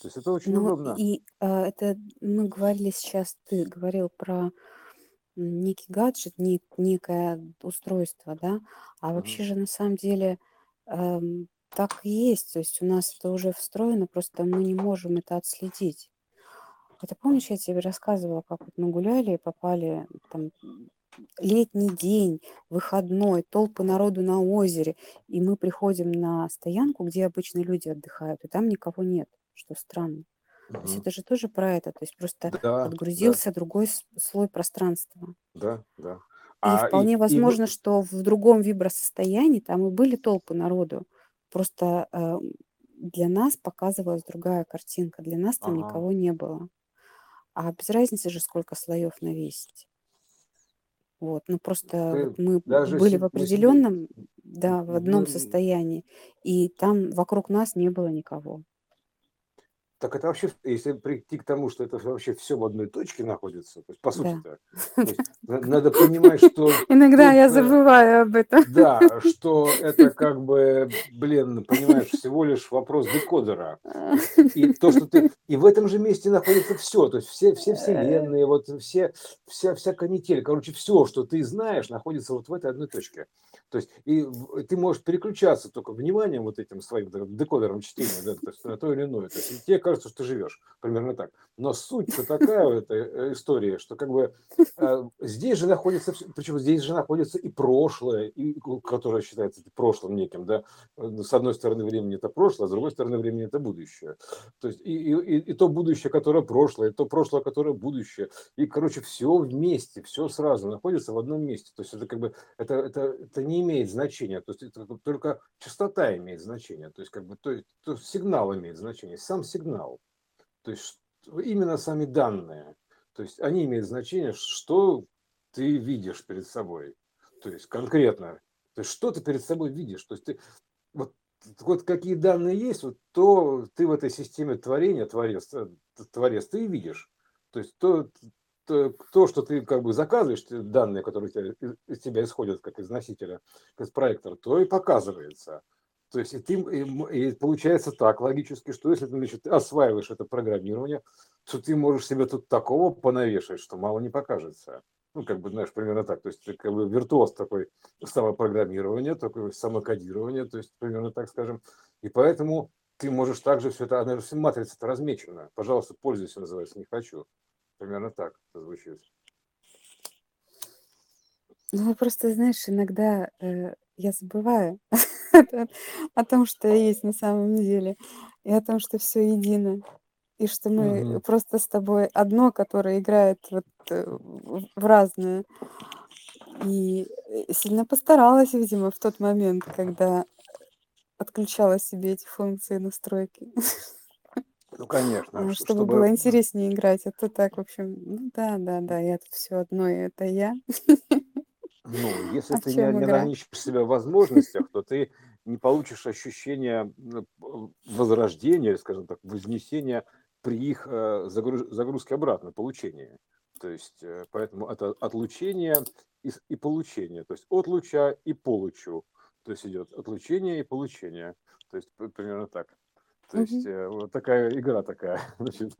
То есть это очень ну, удобно. И э, это мы говорили сейчас, ты говорил про некий гаджет, не, некое устройство, да, а вообще же на самом деле эм, так и есть. То есть у нас это уже встроено, просто мы не можем это отследить. Это помнишь, я тебе рассказывала, как вот мы гуляли и попали там летний день, выходной, толпы народу на озере, и мы приходим на стоянку, где обычно люди отдыхают, и там никого нет, что странно. То есть это же тоже про это, то есть просто Да, да, подгрузился другой слой пространства. да, да. И А и, вполне и возможно, что в другом вибросостоянии там и были толпы народу. Просто э, для нас показывалась другая картинка, для нас там ага, никого не было. А без разницы же, сколько слоев навесить. Вот, ну просто вот ты мы даже были в мы себе, определенном, да, в одном ну, состоянии, и там вокруг нас не было никого. Так это вообще, если прийти к тому, что это вообще все в одной точке находится, то есть по Да. есть на- надо понимать, что Иногда я э, забываю об этом. да, что это как бы, блин, понимаешь, всего лишь вопрос декодера. И то, что ты, и в этом же месте находится все, то есть все, все вселенные, вот все, вся, вся канитель, короче, все, что ты знаешь, находится вот в этой одной точке. То есть и ты можешь переключаться только вниманием вот этим своим декодером чтения, да, то есть на то или иное. То есть тебе кажется, что ты живешь, примерно так. Но суть-то такая в этой э, истории, что как бы э, здесь же находится, причем здесь же находится и прошлое, и, которое считается прошлым неким, да. Э, С одной стороны времени это прошлое, а с другой стороны времени это будущее. То есть и, и, и то будущее, которое прошлое, и то прошлое, которое будущее. И, короче, все вместе, все сразу находится в одном месте. То есть это как бы, это, это, это не имеет значения. То есть это только частота имеет значение. То есть как бы, то, то сигнал имеет значение, сам сигнал. То есть именно сами данные. То есть они имеют значение, что ты видишь перед собой. То есть конкретно. То есть что ты перед собой видишь. То есть ты, вот, вот какие данные есть, вот, то ты в этой системе творения, творец, э, творец, ты и видишь. То есть то, то, то, что ты как бы заказываешь, данные, которые тебя, из тебя исходят как из носителя, как из проектора, то и показывается. То есть и, ты, и, и получается так логически, что если ты значит, осваиваешь это программирование, то ты можешь себе тут такого понавешать, что мало не покажется. Ну, как бы, знаешь, примерно так. То есть, ты как бы виртуоз такой самопрограммирования, такое самокодирование, то есть, примерно так скажем. И поэтому ты можешь также все это, она же матрица-то размечена. Пожалуйста, пользуйся, называется, не хочу. Примерно так это звучит. Ну, просто, знаешь, иногда э, я забываю о том, что есть на самом деле, и о том, что все едино, и что мы Мгм. просто с тобой одно, которое играет вот э, в в разное. И э, сильно постаралась, видимо, в тот момент, когда отключала себе эти функции настройки, Ну, конечно, ш- чтобы было чтобы... интереснее играть. А то так, в общем, ну да, да, да, я тут все одно, и это я. Ну, если А ты не, не ограничишь себя в возможностях, то ты не получишь ощущения возрождения, скажем так, вознесения при их э, загруз- загрузке обратно, получении. То есть, э, поэтому это отлучение и, и получение. То есть от луча и по лучу. То есть идет отлучение и получение. То есть примерно так. То есть э, вот такая игра такая, значит,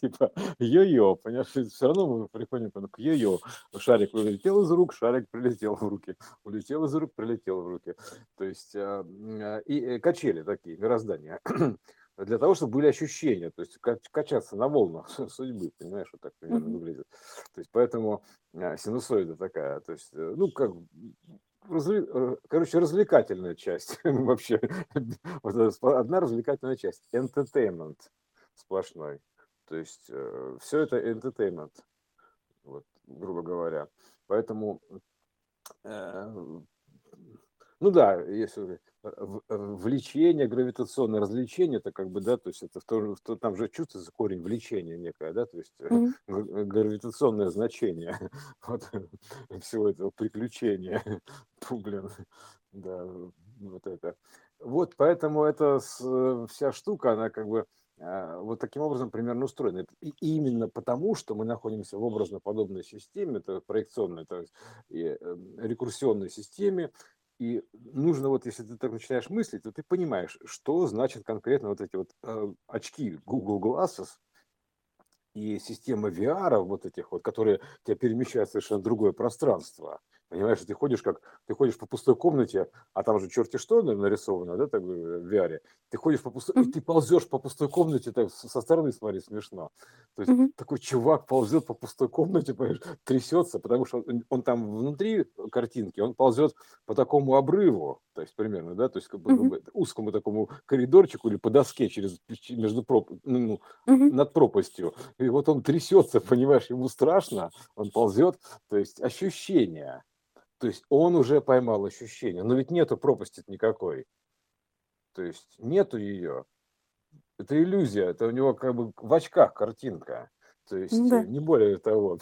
типа йо-йо, понимаешь, все равно мы приходим к йо-йо. Шарик улетел из рук, шарик прилетел в руки, улетел из рук, прилетел в руки. То есть м, э, и э, качели такие, мироздания. Для того, чтобы были ощущения, то есть ка- качаться на волнах судьбы, понимаешь, вот так примерно выглядит. То есть поэтому э, синусоида такая, то есть, э, ну, как короче, развлекательная часть вообще. Одна развлекательная часть. Entertainment сплошной. То есть все это entertainment, вот, грубо говоря. Поэтому, э, ну да, если э, э, влечение, гравитационное развлечение, это как бы, да, то есть это в то- в то- там же чувствуется корень влечения некое, да, то есть э, г- гравитационное значение вот, всего этого приключения. Блин, да, вот это. Вот поэтому эта э, вся штука, она как бы а, вот таким образом примерно устроена. И именно потому, что мы находимся в образно-подобной системе, это проекционной, то есть и, э, рекурсионной системе, и нужно вот, если ты так начинаешь мыслить, то ты понимаешь, что значит конкретно вот эти вот э, очки Google Glasses и система VR, вот этих вот, которые тебя перемещают в совершенно другое пространство. Понимаешь, ты ходишь как, ты ходишь по пустой комнате, а там же черти что нарисовано, да, так, в VR. Ты ходишь по пустой, и ты ползешь по пустой комнате, так со стороны смотри, смешно. То есть Мгм. такой чувак ползет по пустой комнате, понимаешь, трясется, потому что он, он там внутри картинки, он ползет по такому обрыву, то есть примерно, да, то есть как бы, Мгм. узкому такому коридорчику или по доске через между проп, ну, Мгм. над пропастью. И вот он трясется, понимаешь, ему страшно, он ползет, то есть ощущения. То есть он уже поймал ощущение, но ведь нету пропасти никакой. То есть нету ее. Это иллюзия, это у него как бы в очках картинка. То есть да. э, не более того.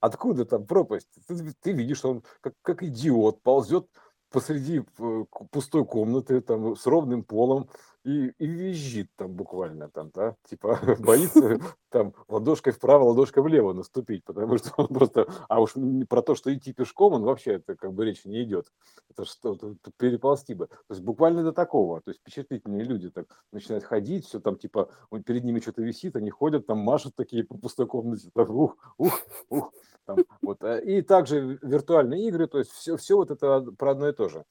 Откуда там пропасть? Ты, ты видишь, что он как, как идиот ползет посреди э, пустой комнаты там с ровным полом и, и визжит там буквально там, да, типа боится там ладошкой вправо, ладошкой влево наступить, потому что он просто, а уж про то, что идти пешком, он вообще это как бы речи не идет. Это что, то переползти бы. То есть буквально до такого. То есть впечатлительные люди так начинают ходить, все там типа перед ними что-то висит, они ходят, там машут такие по пустой комнате, так, ух, ух, ух, там, вот. э, И также виртуальные игры, то есть все, все вот это про одно и то же.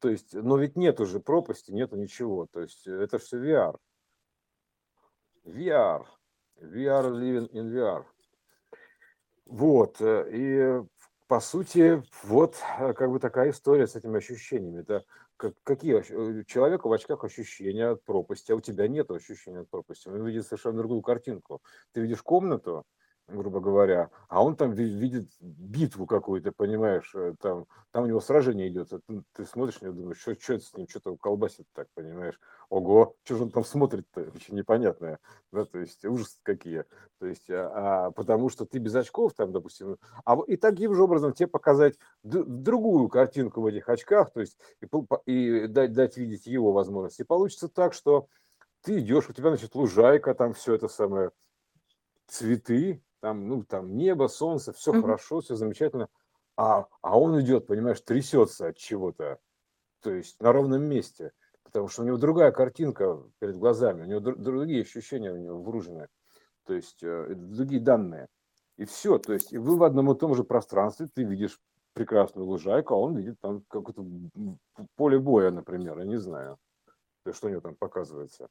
То есть, но ведь нет уже пропасти, нету ничего. То есть э, это все VR. VR. VR living in VR. Вот. э, И по сути, вот э, как бы такая история с этими ощущениями. Это как, какие у человека в очках ощущения от пропасти, а у тебя нет ощущения от пропасти. Он видит совершенно другую картинку. Ты видишь комнату, грубо говоря, а он там ви- видит битву какую-то, понимаешь, э, там, там у него сражение идет, а ты, ты смотришь на него, думаешь, что, что это с ним, что-то колбасит так, понимаешь, ого, что же он там смотрит-то, очень непонятное, да, то есть ужас какие, то есть, а, а потому что ты без очков там, допустим, а и таким же образом тебе показать другую картинку в этих очках, то есть и, и дать, дать видеть его возможности. И получится так, что ты идешь, у тебя, значит, лужайка, там все это самое, цветы, там, ну, там небо, солнце, все Мгм. хорошо, все замечательно, а, а он идет, понимаешь, трясется от чего-то, то есть на ровном месте, потому что у него другая картинка перед глазами, у него дру- другие ощущения у него вружены, то есть э, другие данные. И все, то есть и вы в одном и том же пространстве, ты видишь прекрасную лужайку, а он видит там какое-то м, поле боя, например, я не знаю, то есть что у него там показывается.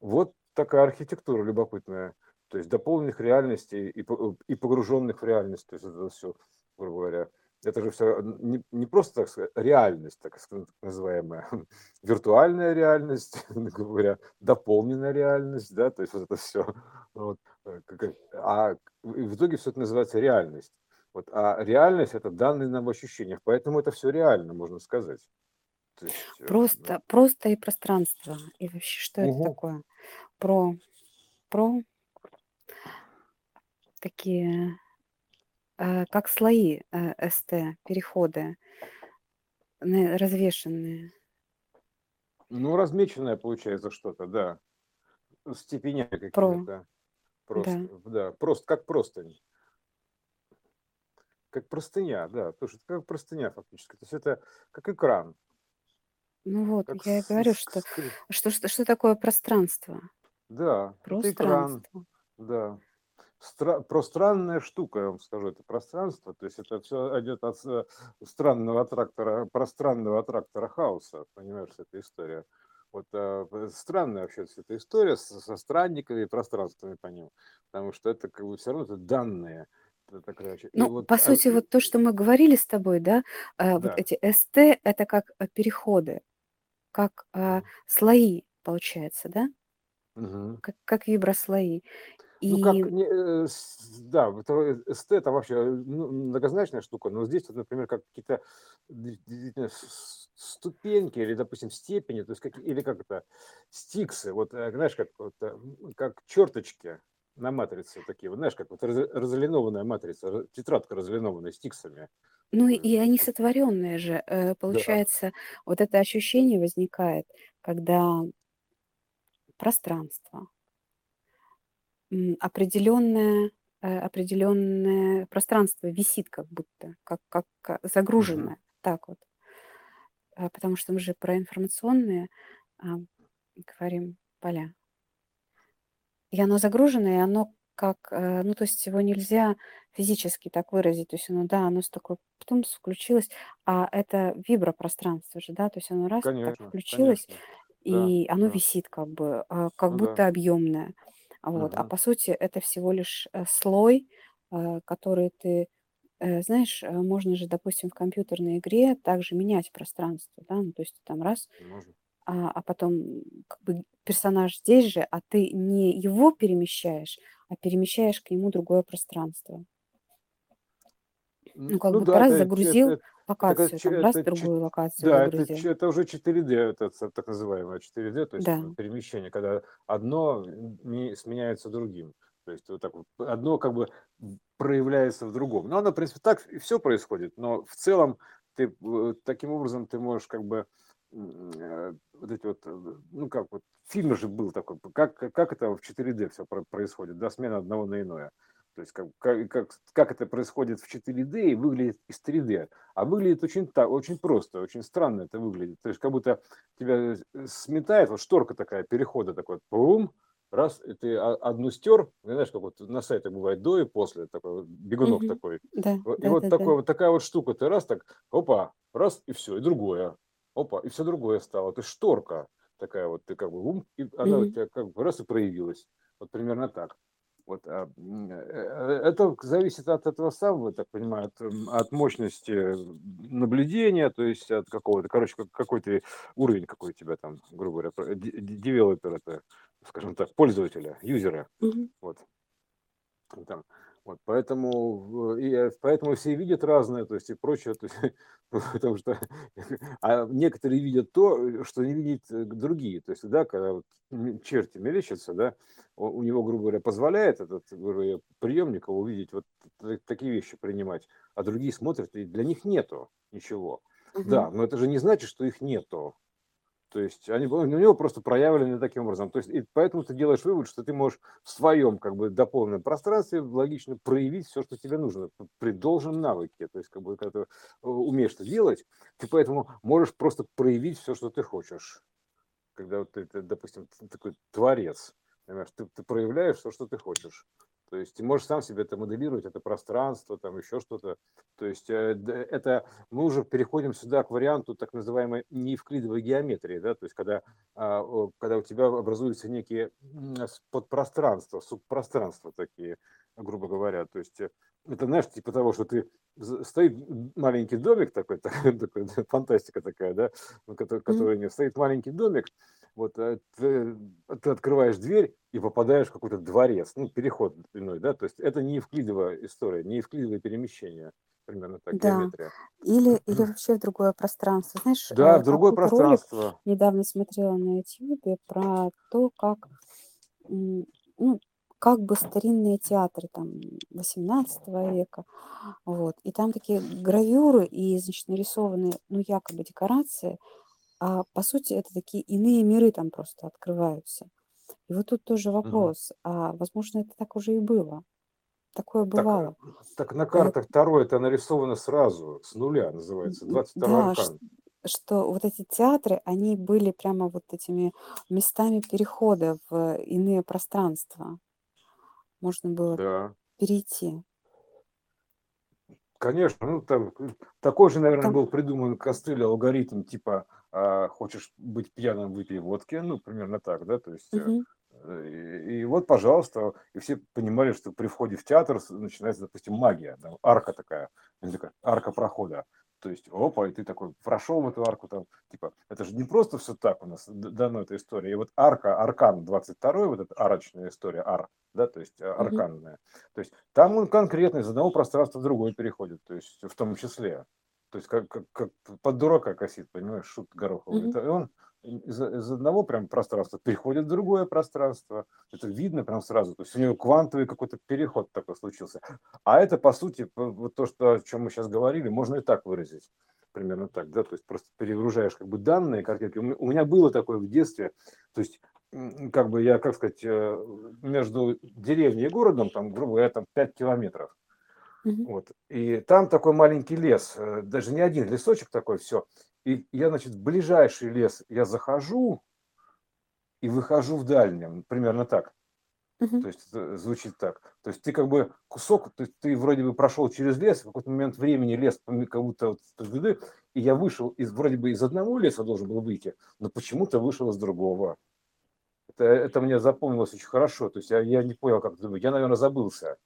Вот такая архитектура любопытная. То есть дополненных реальностей и, и погруженных в реальность. То есть это все, грубо говоря, это же все не, не просто, так сказать, реальность, так называемая, виртуальная реальность, грубо говоря, дополненная реальность, да, то есть вот это все. Вот, э, а в итоге все это называется реальность. Вот, а реальность это данные нам в ощущениях, поэтому это все реально, можно сказать. То есть, э, да. Просто, просто и пространство. И вообще, что это Мгм. такое? Про, про такие, э, как слои э, СТ, переходы, развешенные. Ну, размеченное получается что-то, да. С степенями Про, какими-то. да. Просто, да. Просто, как простынь. Как простыня, да. Слушай, это как простыня фактически. То есть это как экран. Ну вот, Как я и говорю, что, что, что, что такое пространство? Да, это экран, Пространство. Да. Стра- пространная штука, я вам скажу, это пространство. То есть это все идет от э, странного трактора, пространного трактора хаоса, понимаешь, эта история. Вот э, странная вообще вся эта история со, со странниками и пространствами по ним, потому что это как бы все равно это данные. Это, короче, Ну, вот, по а, сути, вот то, что мы говорили с тобой, да, э, вот да, эти СТ, это как э, переходы, как э, слои, получается, да? Мгм. Как, как виброслои. Ну, как, И, не, э, да, это, э, СТ это вообще э, ну, многозначная штука, но здесь, вот, например, как какие-то ступеньки или, допустим, степени, то есть как, или как это, стиксы, вот, знаешь, как, вот, как черточки на матрице такие, вот, знаешь, как вот раз- разлинованная матрица, ра- тетрадка разлинованная стиксами. ну, и- и они сотворенные же. Э, Да. Получается, вот это ощущение возникает, когда пространство, определенное, э, определенное пространство висит как будто, как, как э, загруженное, так вот. А, Потому что мы же про информационные а, говорим поля. И оно загружено, и оно как, э, ну, то есть его нельзя физически так выразить. То есть оно, да, оно с такой, потом включилось, а это вибропространство же, да, то есть оно раз так Конечно, включилось, конечно. Да, и оно да. висит как бы, как Ну да. будто объемное. Вот. А Мгм. по сути это всего лишь э, слой, э, который ты, э, знаешь, можно же, допустим, в компьютерной игре также менять пространство, да, ну, то есть там раз, Можно. а, а потом как бы персонаж здесь же, а ты не его перемещаешь, а перемещаешь к нему другое пространство. Ну, как ну будто да, раз это загрузил это это локацию, че там раз это другую локацию да, это это уже 4D, это так называемое 4D, то есть Да. п перемещение, когда одно сменяется другим. То есть вот так вот одно как бы проявляется в другом. Но оно, в принципе, так и всё происходит, но в целом ты в таким образом ты можешь как бы, э, вот эти вот, э, ну, как вот в фильме же был такой, как как это в 4D всё про происходит, да, смена одного на иное. То есть как как как это происходит в 4D и выглядит из 3D. А выглядит очень та очень просто, очень странно это выглядит. То есть как будто тебя, сметает, вот шторка такая перехода такой, бум, раз, и ты одну стер, знаешь, как вот на сайтах бывает до и после, такой бегунок Мгм. такой. Да, и вот да-да-да. такой вот такая вот штука, ты раз так, опа, раз и всё, и другое. Опа, и всё другое стало. Есть шторка такая вот, ты как бы бум, и она у Мгм. тебя как бы раз и проявилась. Вот примерно так. Вот, а, м, э, это зависит от этого самого, так понимаю, от, м, от мощности наблюдения, то есть от какого-то, короче, как какой ты уровень, какой у тебя там, грубо говоря, девелопер это, скажем так, пользователя, юзера. Мгм. Вот. Там. Вот поэтому в и поэтому все видят разное, то есть и прочее, то есть потому что, а некоторые видят то, что не видят другие. То есть, да, когда вот черти мерещатся, да, у него, грубо говоря, позволяет этот, говоря, приемник увидеть вот такие вещи принимать, а другие смотрят, и для них нету ничего. Мгм. Да, но это же не значит, что их нету. То есть они у него просто проявлены таким образом. То есть и поэтому ты делаешь вывод, что ты можешь в своем как бы дополненном пространстве логично проявить всё, что тебе нужно при должном навыке. То есть как бы когда ты умеешь это делать, ты поэтому можешь просто проявить всё, что ты хочешь. Когда вот ты ты, допустим, такой творец, понимаешь, ты ты проявляешь то, что ты хочешь. То есть ты можешь сам себе это моделировать, это пространство, там еще что-то. То есть, э, это мы уже переходим сюда к варианту так называемой неевклидовой геометрии, да, то есть когда, а, когда у тебя образуются некие, подпространства, субпространства такие, грубо говоря. То есть это, знаешь, типа того, что ты стоит маленький домик такой, такой фантастика такая, да, в кото Мгм. которой стоит маленький домик, вот, э, ты ты открываешь дверь и попадаешь в какой-то дворец, ну, переход иной, да, то есть это неевклидовая история, неевклидовое перемещение, примерно так, Да. геометрия. Или или вообще в другое пространство. Знаешь, Да, э, в другое какой-то ролик пространство. недавно смотрела на "Ютьюбе" про то, как, ну, как бы старинные театры там XVIII века, вот, и там такие гравюры и, значит, нарисованные, ну, якобы декорации, а по сути это такие иные миры там просто открываются. И вот тут тоже вопрос, а возможно, это так уже и было? Такое Так, э, бывало. так на Поэт картах Таро это нарисовано сразу, с нуля, называется, М, 22 да, аркан. что вот эти театры, они были прямо вот этими местами перехода в иные пространства. Можно было Да. перейти. Конечно, ну, там такой же, наверно, Там был придуман костыль, алгоритм типа, а, хочешь быть пьяным- выпей водки, ну, примерно так, да, то есть, э, Мгм. и вот, пожалуйста, и все понимали, что при входе в театр начинается, допустим, магия, там арка такая, арка прохода. То есть опа, и ты такой прошел в эту арку там, типа, это же не просто всё так у нас дано, эта история. И вот арка, аркан 22, вот эта арочная история, ар, да, то есть Мгм. арканная. То есть там он конкретно из одного пространства в другое переходит, то есть в том числе. То есть как как как под дурака косит, понимаешь, шут гороховый. Это и он из из одного прям пространства переходит в другое пространство. Это видно прям сразу. То есть у него квантовый какой-то переход такой случился. А это, по сути, вот то, что о чём мы щас говорили, можно и так выразить. Примерно так, да, то есть просто перегружаешь как бы данные, картинки. У ме у меня было такое в детстве. То есть, как бы я, как сказать, э, между деревней и городом, там, грубо говоря, там 5 километров. Мгм. Вот. И там такой маленький лес, э, даже не один лесочек такой, всё. И я, значит, в ближайший лес я захожу и выхожу в дальнем, примерно так. То есть звучит так. То есть ты как бы кусок, то есть ты вроде бы прошел через лес, в какой-то момент времени лес как будто вот, и я вышел из вроде бы из одного леса должен был выйти, но почему-то вышел из другого. Это, это мне запомнилось очень хорошо. То есть я, я не понял, как это Я, наверное, забылся,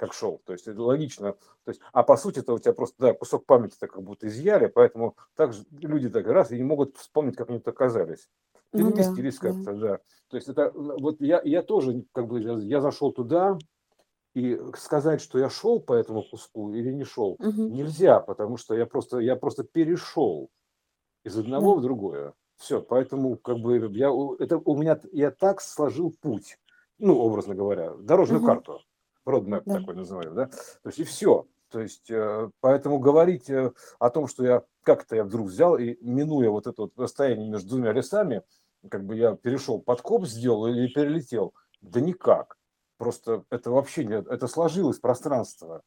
как шел. То есть это логично. То есть, а по сути это у тебя просто да, кусок памяти так как будто изъяли, поэтому так же люди так раз и не могут вспомнить, как они тут оказались. Ну, Переместились да, как-то, да. да. То есть это вот я, я тоже как бы я зашел туда, и сказать, что я шел по этому куску или не шел, угу. нельзя, потому что я просто, я просто перешел из одного да. в другое. Все, поэтому как бы я, это у меня, я так сложил путь, ну, образно говоря, дорожную угу. карту, roadmap да. такой называемый, да, то есть и все. То есть, э, поэтому говорить э, о том, что я как-то я вдруг взял и минуя вот это вот расстояние между двумя лесами, как бы я перешел подкоп сделал или перелетел, да никак. Просто это вообще не, это сложилось пространство.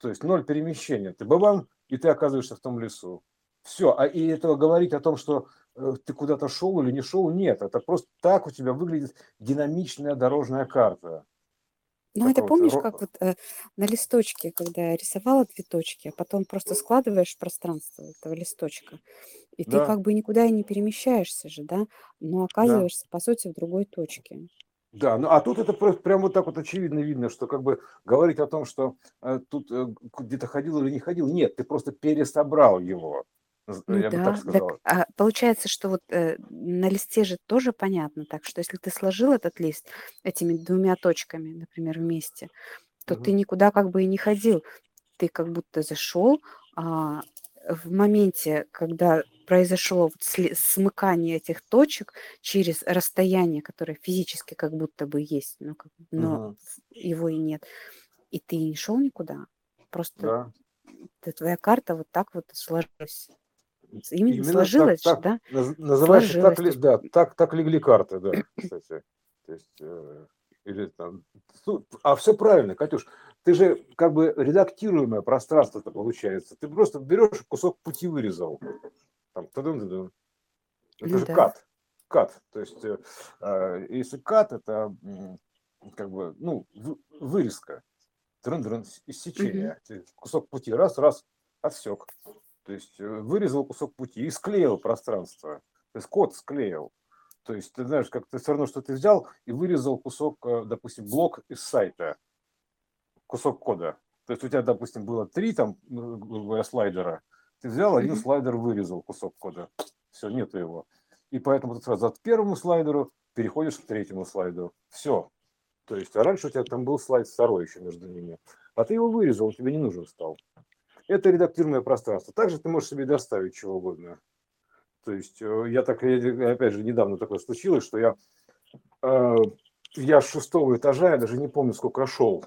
То есть ноль перемещения. Ты бабам, и ты оказываешься в том лесу. Все. А и этого говорить о том, что э, ты куда-то шел или не шел, нет. Это просто так у тебя выглядит динамичная дорожная карта. Ну, это помнишь, как вот э, на листочке, когда я рисовала две точки, а потом просто складываешь пространство этого листочка, и ты как бы никуда и не перемещаешься же, да, но да, оказываешься, по сути, в другой точке. да. Ну, а тут это прям вот так вот очевидно видно, что как бы говорить о том, что э, тут э, где-то ходил или не ходил, нет, ты просто пересобрал его. Ну Я бы так да, так, а получается, что вот э, на листе же тоже понятно, так что если ты сложил этот лист этими двумя точками, например, вместе, то ты никуда как бы и не ходил. Ты как будто зашел, а в моменте, когда произошло вот смыкание этих точек через расстояние, которое физически как будто бы есть, но, но Мгм. его и нет, и ты не шел никуда, просто Да. твоя карта вот так вот сложилась. Именно, Именно сложилось, так, да? Называется так, ли, да, так, так легли карты, да, кстати. То есть, э, или там, а все правильно, Катюш, ты же как бы редактируемое пространство-то получается. Ты просто берешь кусок пути вырезал. Там, -тадым. Это ну, же да. кат. Кат. То есть, э, а, если кат, это как бы, ну, вырезка. Дрын-дрын, иссечение. Угу. Кусок пути раз, раз, отсек. То есть э, вырезал кусок пути и склеил пространство. То есть код склеил. То есть ты знаешь, как ты все равно, что ты взял и вырезал кусок, э, допустим, блок из сайта, кусок кода. То есть у тебя, допустим, было три там, ну, слайдера. Ты взял один слайдер, вырезал кусок кода. Все, нету его. И поэтому ты сразу от первому слайдеру переходишь к третьему слайдеру. Все. То есть, а раньше у тебя там был слайд второй еще между ними. А ты его вырезал, он тебе не нужен стал это редактируемое пространство. Также ты можешь себе доставить чего угодно. То есть э, я так, опять же, недавно такое случилось, что я, э, я с шестого этажа, я даже не помню, сколько шел.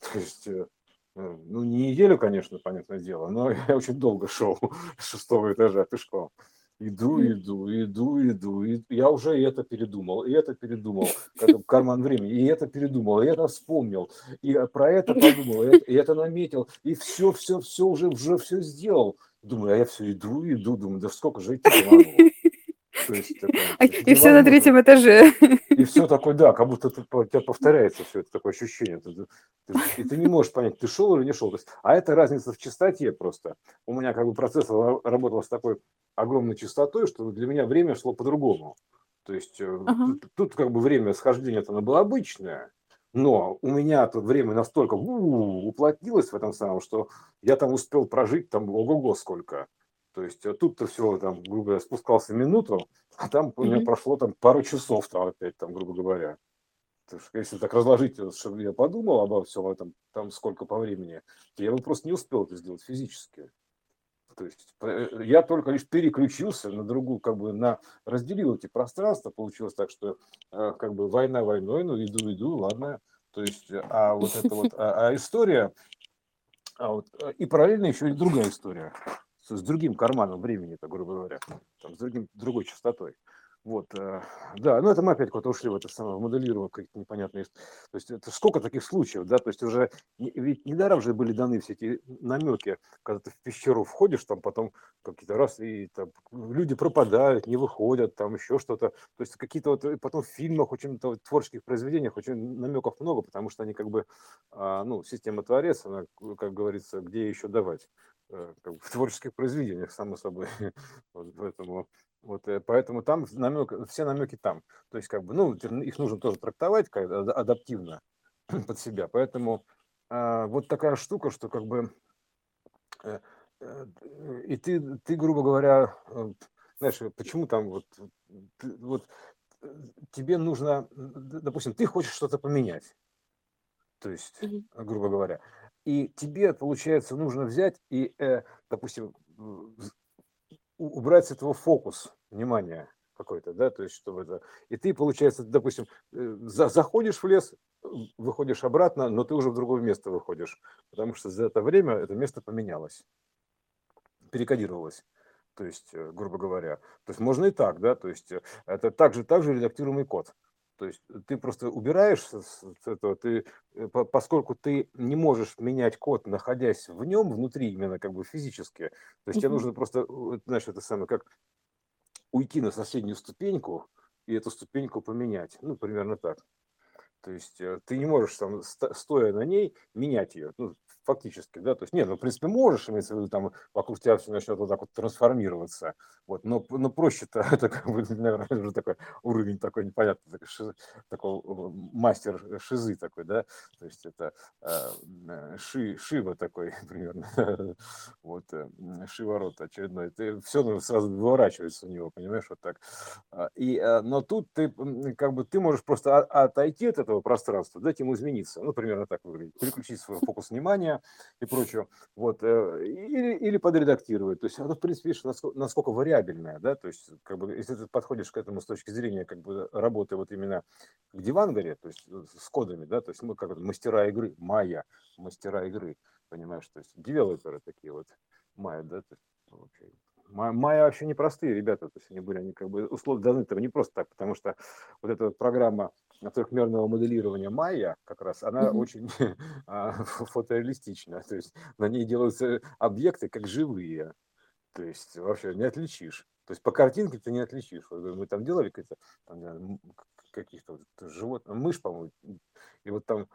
То есть, э, ну, не неделю, конечно, понятное дело, но я очень долго шел с шестого этажа пешком. Иду, иду, иду, иду. И я уже и это передумал, и это передумал. Это карман времени. И это передумал, и это вспомнил. И про это подумал, и это, и это наметил. И все, все, все уже, уже все сделал. Думаю, а я все иду, иду, думаю, да сколько же идти могу. То есть, такое, и все на третьем этаже. И все такое, да, как будто ты, у тебя повторяется все это такое ощущение. Ты, ты, и ты не можешь понять, ты шел или не шел. То есть, а это разница в частоте просто. У меня как бы процессор работал с такой огромной частотой, что для меня время шло по-другому. То есть ага. тут, тут как бы время схождения оно было обычное, но у меня тут время настолько уплотнилось в этом самом, что я там успел прожить там ого-го сколько. То есть тут-то все, там, грубо говоря, спускался минуту, а там у меня прошло там пару часов там опять, там, грубо говоря. То есть, если так разложить, чтобы я подумал обо всем этом, там сколько по времени, то я бы просто не успел это сделать физически. То есть э, я только лишь переключился на другую, как бы на разделил эти пространства, получилось так, что э, как бы война войной, ну иду, иду, ладно. То есть, а вот это вот, а, а история, а вот, э, и параллельно еще и другая история с другим карманом времени, так грубо говоря, там, с другим, другой частотой. Вот, э, да, ну это мы опять куда-то ушли в это самое моделирование какие-то непонятные. То есть это сколько таких случаев, да, то есть уже ведь недаром же были даны все эти намеки, когда ты в пещеру входишь, там потом какие-то раз и там люди пропадают, не выходят, там еще что-то. То есть какие-то вот потом в фильмах, очень в творческих произведениях очень намеков много, потому что они как бы, а, ну, система творец, она, как говорится, где еще давать как бы в творческих произведениях, само собой. Вот, поэтому вот, э, поэтому там намек, все намеки там. То есть, как бы, ну, их нужно тоже трактовать как адаптивно под себя. Поэтому а, вот такая штука, что как бы э, э, и ты, ты, грубо говоря, знаешь, почему там вот, вот тебе нужно, допустим, ты хочешь что-то поменять, то есть, грубо говоря, и тебе, получается, нужно взять и, допустим, убрать с этого фокус внимания какой-то, да, то есть чтобы это... И ты, получается, допустим, э, за, заходишь в лес, выходишь обратно, но ты уже в другое место выходишь, потому что за это время это место поменялось, перекодировалось. То есть, э, грубо говоря. То есть можно и так, да, то есть э, это также, также редактируемый код. То есть ты просто убираешь с этого, ты, поскольку ты не можешь менять код, находясь в нем, внутри именно как бы физически, то есть тебе нужно просто, знаешь, это самое, как уйти на соседнюю ступеньку и эту ступеньку поменять. Ну, примерно так. То есть э, ты не можешь там, стоя на ней, менять ее. Ну, фактически, да, то есть нет, ну, в принципе, можешь, имеется в виду, там, вокруг тебя все начнет вот так вот трансформироваться, вот, но, но проще-то, это как бы, наверное, уже такой уровень такой непонятный, такой, шизы, такой мастер шизы такой, да, то есть это э, ши, шива такой примерно, вот, э, шиворот очередной, ты все ну, сразу выворачивается у него, понимаешь, вот так, а, и, э, но тут ты, как бы, ты можешь просто отойти от этого пространства, дать ему измениться, ну, примерно так выглядит, переключить свой фокус внимания, и прочее, вот, э, или, или подредактировать, то есть оно, в принципе, видишь, насколько, насколько вариабельное, да, то есть, как бы, если ты подходишь к этому с точки зрения, как бы, работы вот именно в Дивангаре, то есть э, с кодами, да, то есть мы как мастера игры, майя, мастера игры, понимаешь, то есть девелоперы такие вот, майя, да, то есть, вообще, Майя вообще непростые ребята, то есть они были, они как бы условно даны этого не просто так, потому что вот эта вот программа трехмерного моделирования Майя, как раз, она mm-hmm. очень а, фотореалистична, то есть на ней делаются объекты как живые, то есть вообще не отличишь. То есть по картинке ты не отличишь. Мы там делали какие-то каких-то вот животных, мышь, по-моему, и вот там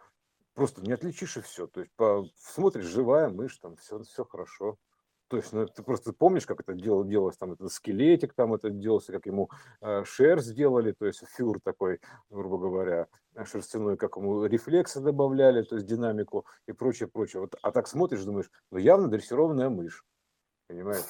просто не отличишь и все. То есть по, смотришь, живая мышь, там все, все хорошо. То есть, ну, ты просто помнишь, как это делалось, там, этот скелетик там это делался, как ему э, шерсть сделали, то есть фюр такой, грубо говоря, шерстяной, как ему рефлексы добавляли, то есть динамику и прочее, прочее. Вот, а так смотришь, думаешь, ну, явно дрессированная мышь, понимаешь?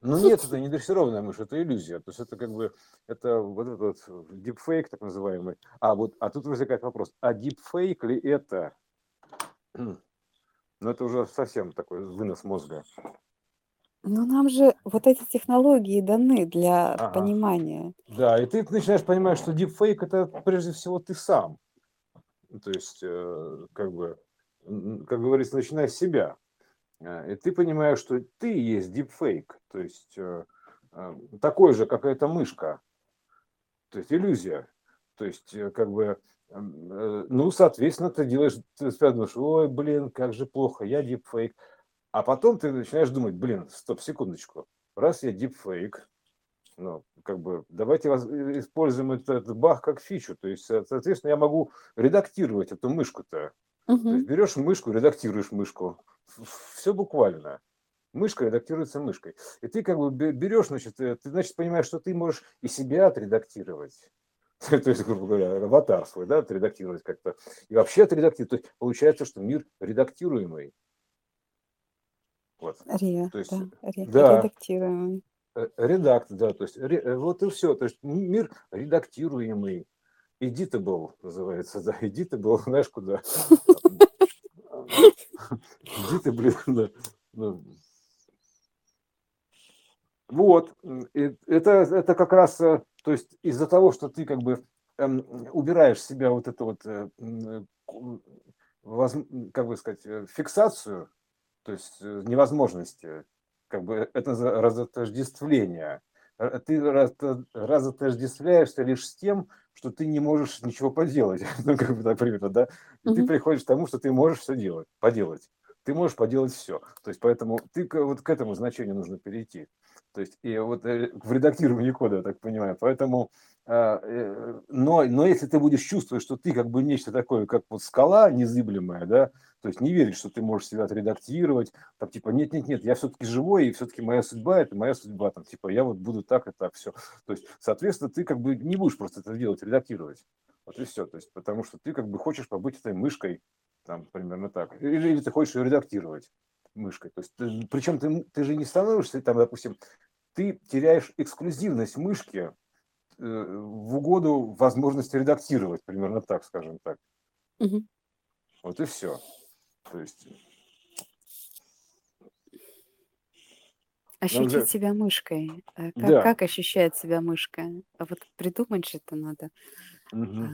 Ну нет, это не дрессированная мышь, это иллюзия. То есть это как бы, это вот этот вот дипфейк так называемый. А вот, а тут возникает вопрос, а дипфейк ли это? Но это уже совсем такой вынос мозга. Ну, нам же вот эти технологии даны для Ага. понимания. Да, и ты начинаешь понимать, что дипфейк это прежде всего ты сам. То есть, э, как бы, как говорится, начиная с себя. Э, И ты понимаешь, что ты есть дипфейк. То есть, э, такой же, как эта мышка. То есть, иллюзия. То есть, как бы, ну, соответственно, ты делаешь, ты думаешь, ой, блин, как же плохо, я дипфейк. А потом ты начинаешь думать, блин, стоп, секундочку, раз я дипфейк, ну, как бы, давайте э, используем этот баг как фичу. То есть, соответственно, я могу редактировать эту мышку-то. То есть берешь мышку, редактируешь мышку. Все буквально. Мышка редактируется мышкой. И ты как бы берешь, значит, э, ты, значит, понимаешь, что ты можешь и себя отредактировать. то есть, грубо говоря, аватар свой, да, отредактировать как-то. И вообще отредактировать. То есть получается, что мир редактируемый. Вот. Ре, то есть, да, ре, да, редактируемый. Э, редакт, да, то есть ре, э, вот и все. То есть мир редактируемый. Editable называется, да, editable, знаешь, куда? Editable, да. Вот, это, это как раз, э, то есть из-за того, что ты как бы эм, убираешь в себя вот эту вот, э, как бы сказать, э, фиксацию, то есть невозможности, как бы это разотождествление, э, ты разотождествляешься лишь с тем, что ты не можешь ничего поделать, ну, как бы, например, да, и ты приходишь к тому, что ты можешь все делать, поделать. Ты можешь поделать все. То есть, поэтому ты вот к этому значению нужно перейти. То есть, и вот э, в редактировании кода, я так понимаю. Поэтому, а, э, но, но если ты будешь чувствовать, что ты как бы нечто такое, как вот скала незыблемая, да, то есть не верить, что ты можешь себя отредактировать, там типа нет, нет, нет, я все-таки живой, и все-таки моя судьба это моя судьба, там типа я вот буду так и так, все. То есть, соответственно, ты как бы не будешь просто это делать, редактировать. Вот и все. То есть, потому что ты как бы хочешь побыть этой мышкой, там примерно так. Или, или ты хочешь ее редактировать мышкой. То есть, ты, причем ты, ты же не становишься, там, допустим, ты теряешь эксклюзивность мышки э, в угоду возможности редактировать, примерно так, скажем так. Угу. Вот и все. То есть... Ощутить уже... себя мышкой. Э, как, да. как ощущает себя мышка? А вот придумать же это надо. Угу.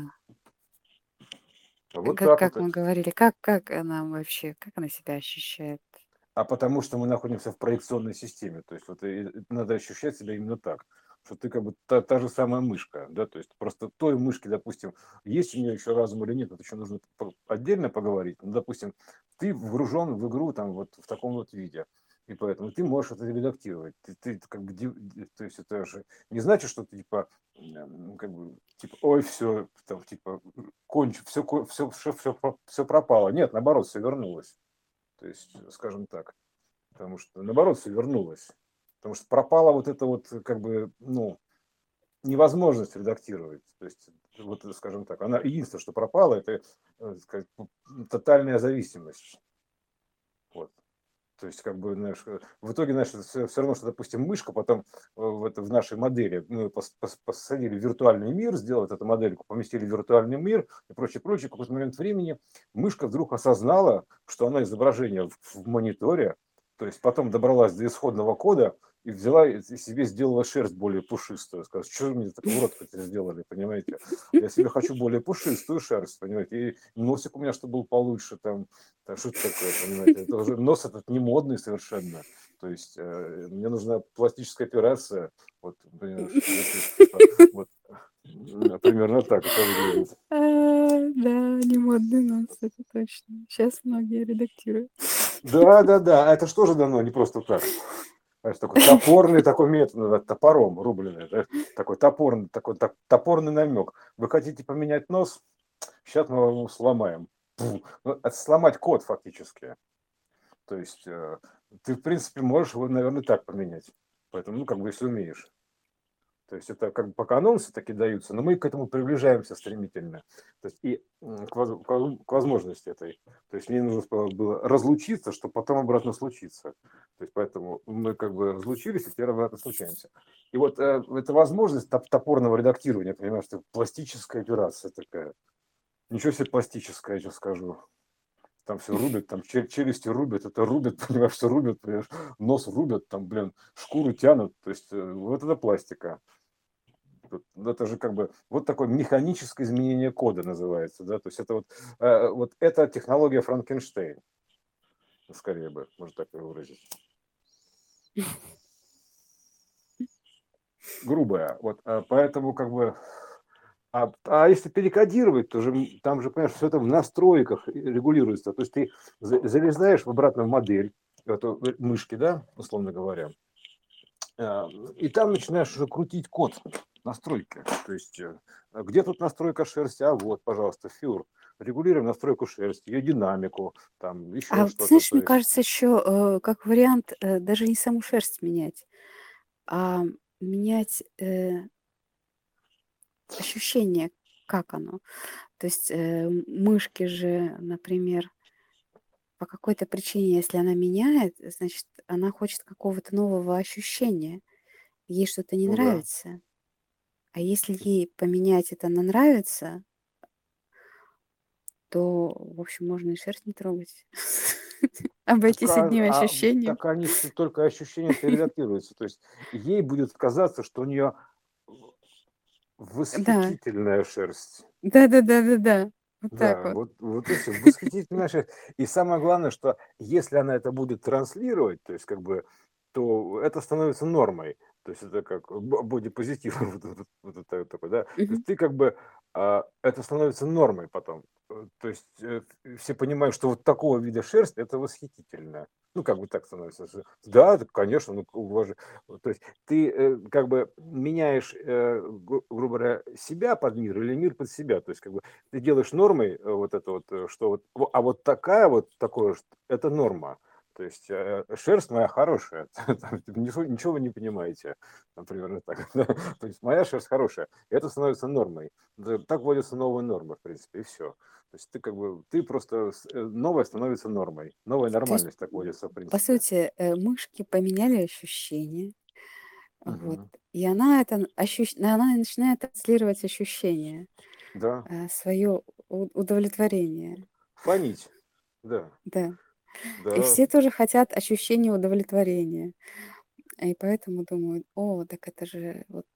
А, вот как, как вот. мы говорили, как, как она вообще, как она себя ощущает? А потому что мы находимся в проекционной системе. То есть вот надо ощущать себя именно так что ты как бы та, та же самая мышка, да, то есть просто той мышки, допустим, есть у нее еще разум или нет, это еще нужно отдельно поговорить, ну, допустим, ты вгружен в игру там вот в таком вот виде, и поэтому ты можешь это редактировать, ты, ты как бы, то есть это же не значит, что ты типа, как бы, типа, ой, все, там, типа, кончу, все, все, все, все, все пропало, нет, наоборот, все вернулось, то есть, скажем так, потому что наоборот все вернулось, Потому что пропала вот эта вот, как бы, ну, невозможность редактировать. То есть, вот, скажем так, она единственное, что пропало, это э, сказать, тотальная зависимость. Вот. То есть, как бы, знаешь, в итоге, знаешь, все, все равно, что, допустим, мышка потом э, в, в нашей модели, мы пос, пос, посадили виртуальный мир, сделали эту модельку, поместили виртуальный мир и прочее, прочее. В какой-то момент времени мышка вдруг осознала, что она изображение в, в мониторе, то есть потом добралась до исходного кода, и взяла и себе сделала шерсть более пушистую. Сказала, что мне так уродку сделали, понимаете? Я себе хочу более пушистую шерсть, понимаете? И носик у меня, чтобы был получше, там, там что это такое, понимаете? Это уже, нос этот не модный совершенно. То есть э, мне нужна пластическая операция, вот, типа, вот, примерно так это выглядит. А, да, не модный нос, это точно. Сейчас многие редактируют. Да, да, да, это что же дано, не просто так. Знаешь, такой топорный такой метод, топором рубленый, да? такой топорный, такой так, топорный намек. Вы хотите поменять нос? Сейчас мы его сломаем. Ну, это сломать код фактически. То есть э, ты, в принципе, можешь его, наверное, так поменять. Поэтому, ну, как бы, если умеешь. То есть это как бы пока анонсы такие даются, но мы к этому приближаемся стремительно. То есть и к, возможности этой. То есть мне нужно было разлучиться, чтобы потом обратно случиться. То есть поэтому мы как бы разлучились, и теперь обратно случаемся. И вот э, эта возможность топорного редактирования, понимаешь, что пластическая операция такая. Ничего себе пластическая, я сейчас скажу. Там все рубят, там челюсти рубят, это рубят, понимаешь, что рубят, понимаешь, нос рубят, там, блин, шкуру тянут. То есть э, вот это пластика это же как бы вот такое механическое изменение кода называется, да, то есть это вот, э, вот эта технология Франкенштейн, скорее бы, можно так выразить. Грубая, вот, а поэтому как бы, а, а если перекодировать, то же там же, понимаешь, все это в настройках регулируется, то есть ты залезаешь в обратную модель, эту э, мышки, да, условно говоря, э, и там начинаешь уже крутить код, настройки. То есть, э, где тут настройка шерсти? А вот, пожалуйста, фюр. Регулируем настройку шерсти, ее динамику, там еще а, что-то. Знаешь, мне кажется, еще э, как вариант э, даже не саму шерсть менять, а менять э, ощущение, как оно. То есть э, мышки же, например, по какой-то причине, если она меняет, значит, она хочет какого-то нового ощущения. Ей что-то не ну, нравится. Да. А если ей поменять это на нравится, то, в общем, можно и шерсть не трогать. Обойтись Так, одним а, ощущением. так они только ощущения редактируются. То есть ей будет казаться, что у нее восхитительная шерсть. Да, да, да, да, да. Вот так Да, вот. вот, вот и все. Восхитительная шерсть. И самое главное, что если она это будет транслировать, то есть как бы, то это становится нормой. То есть это как бодипозитив вот, вот, вот это такой, да. То есть ты как бы это становится нормой потом. Э, То есть э, все понимают, что вот такого вида шерсть это восхитительно. Ну, как бы так становится. Да, конечно, ну, уваж- То есть ты э, как бы меняешь, гру- грубо говоря, себя под мир или мир под себя. То есть как бы ты делаешь нормой вот это вот, что вот, во- а вот такая вот такое, это норма. То есть э, шерсть моя хорошая, Там ничего, ничего вы не понимаете, там примерно так. То есть моя шерсть хорошая, это становится нормой. Так вводятся новые нормы, в принципе, и все. То есть ты как бы, ты просто, э, новое становится нормой. Новая То есть, нормальность так вводится, в по принципе. сути, э, мышки поменяли ощущения, вот, Мгм. и она это ощущ... она начинает транслировать ощущение, Да, свое удовлетворение, фонить, да, да. И да. все тоже хотят ощущения удовлетворения. И поэтому думают, о, так это же вот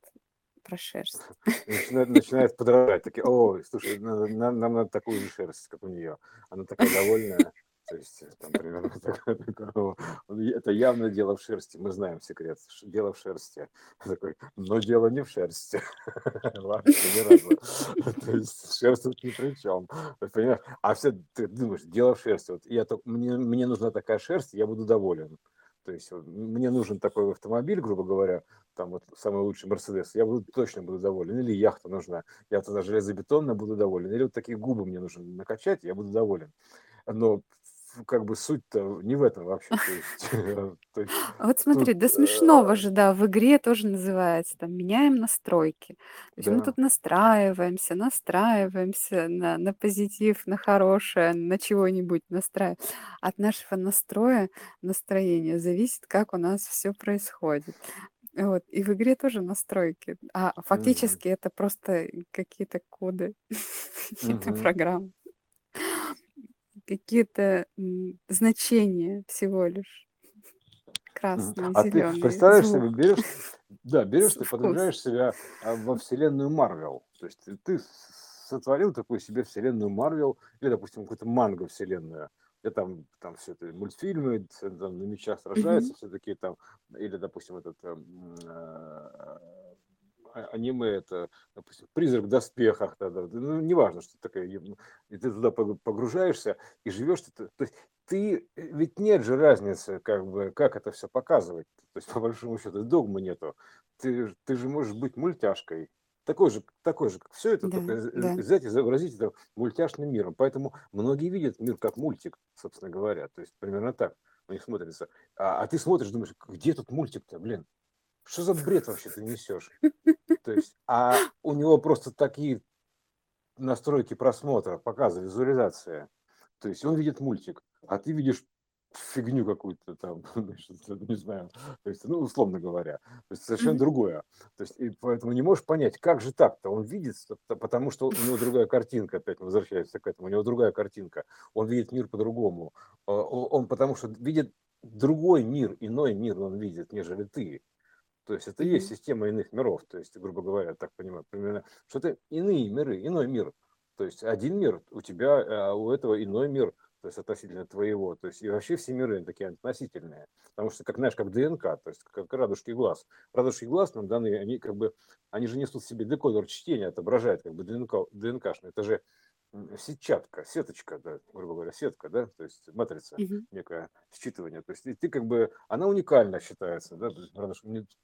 про шерсть. И начинает, начинает подражать. Такие, о, слушай, нам, нам надо такую же шерсть, как у нее. Она такая довольная. То есть, э, там примерно такое, такое, «О, это явно дело в шерсти. Мы знаем секрет. Дело в шерсти. Такой, но дело не в шерсти. Вообще ни разу. То есть шерсть тут ни при чем. Понимаешь? А все ты думаешь, дело в шерсти. Вот я мне, мне нужна такая шерсть, я буду доволен. То есть мне нужен такой автомобиль, грубо говоря, там вот самый лучший Мерседес, я буду точно буду доволен. Или яхта нужна, я тогда железобетонно буду доволен. Или вот такие губы мне нужно накачать, я буду доволен. Но как бы суть-то не в этом вообще. Э, Вот смотри, до смешного э, же, да, в игре тоже называется, там, меняем настройки. То есть мы тут настраиваемся, настраиваемся на, позитив, на хорошее, на чего-нибудь настраиваем. От нашего настроя, настроения зависит, как у нас все происходит. Вот. И в игре тоже настройки. А фактически это просто какие-то коды, какие-то мгм, программы, какие-то значения всего лишь. мгм. Красный, А ты зеленый, представляешь себе, звук, берешь, да, берешь, ты подвигаешь себя а, во вселенную Марвел. То есть ты- ты сотворил такую себе вселенную Марвел, или, допустим, какую-то манго вселенную, где там, там все это мультфильмы, там на мечах сражаются, Мгм. все такие там, или, допустим, этот эм, э, аниме, это, допустим, призрак в доспехах, да, да, ну, неважно, что такое, и ты туда пог- погружаешься и живешь, ты- то есть ты, э, ведь нет же разницы, как бы, как это все показывать, то есть по большому счету догмы нету, ты, ты же можешь быть мультяшкой, такой же, такой же, как все это, Да, только да. взять и изобразить это мультяшным миром, поэтому многие видят мир как мультик, собственно говоря, то есть примерно так у них смотрится, а, а ты смотришь, думаешь, где тут мультик-то, блин, что за бред вообще ты несешь? То есть, а у него просто такие настройки просмотра, показа, визуализация. То есть он видит мультик, а ты видишь фигню какую-то там, значит, не знаю, то есть, ну, условно говоря, то есть совершенно другое. То есть, и поэтому не можешь понять, как же так-то он видит, потому что у него другая картинка, опять мы возвращаемся к этому, у него другая картинка, он видит мир по-другому, А, он потому что видит другой мир, иной мир он видит, нежели ты. То есть это и есть система иных миров, то есть, грубо говоря, так понимаю, примерно, что это иные миры, иной мир. То есть один мир у тебя, а у этого иной мир, то есть относительно твоего. То есть и вообще все миры такие относительные. Потому что, как знаешь, как ДНК, то есть как радужки глаз. Радужки глаз нам даны, они как бы, они же несут в себе декодер чтения, отображают как бы ДНК, ДНКшный. Это же сетчатка, сеточка, да, грубо говоря, сетка, да, то есть матрица Мгм. некое считывание. То есть и ты как бы, она уникальна считается, да, то есть,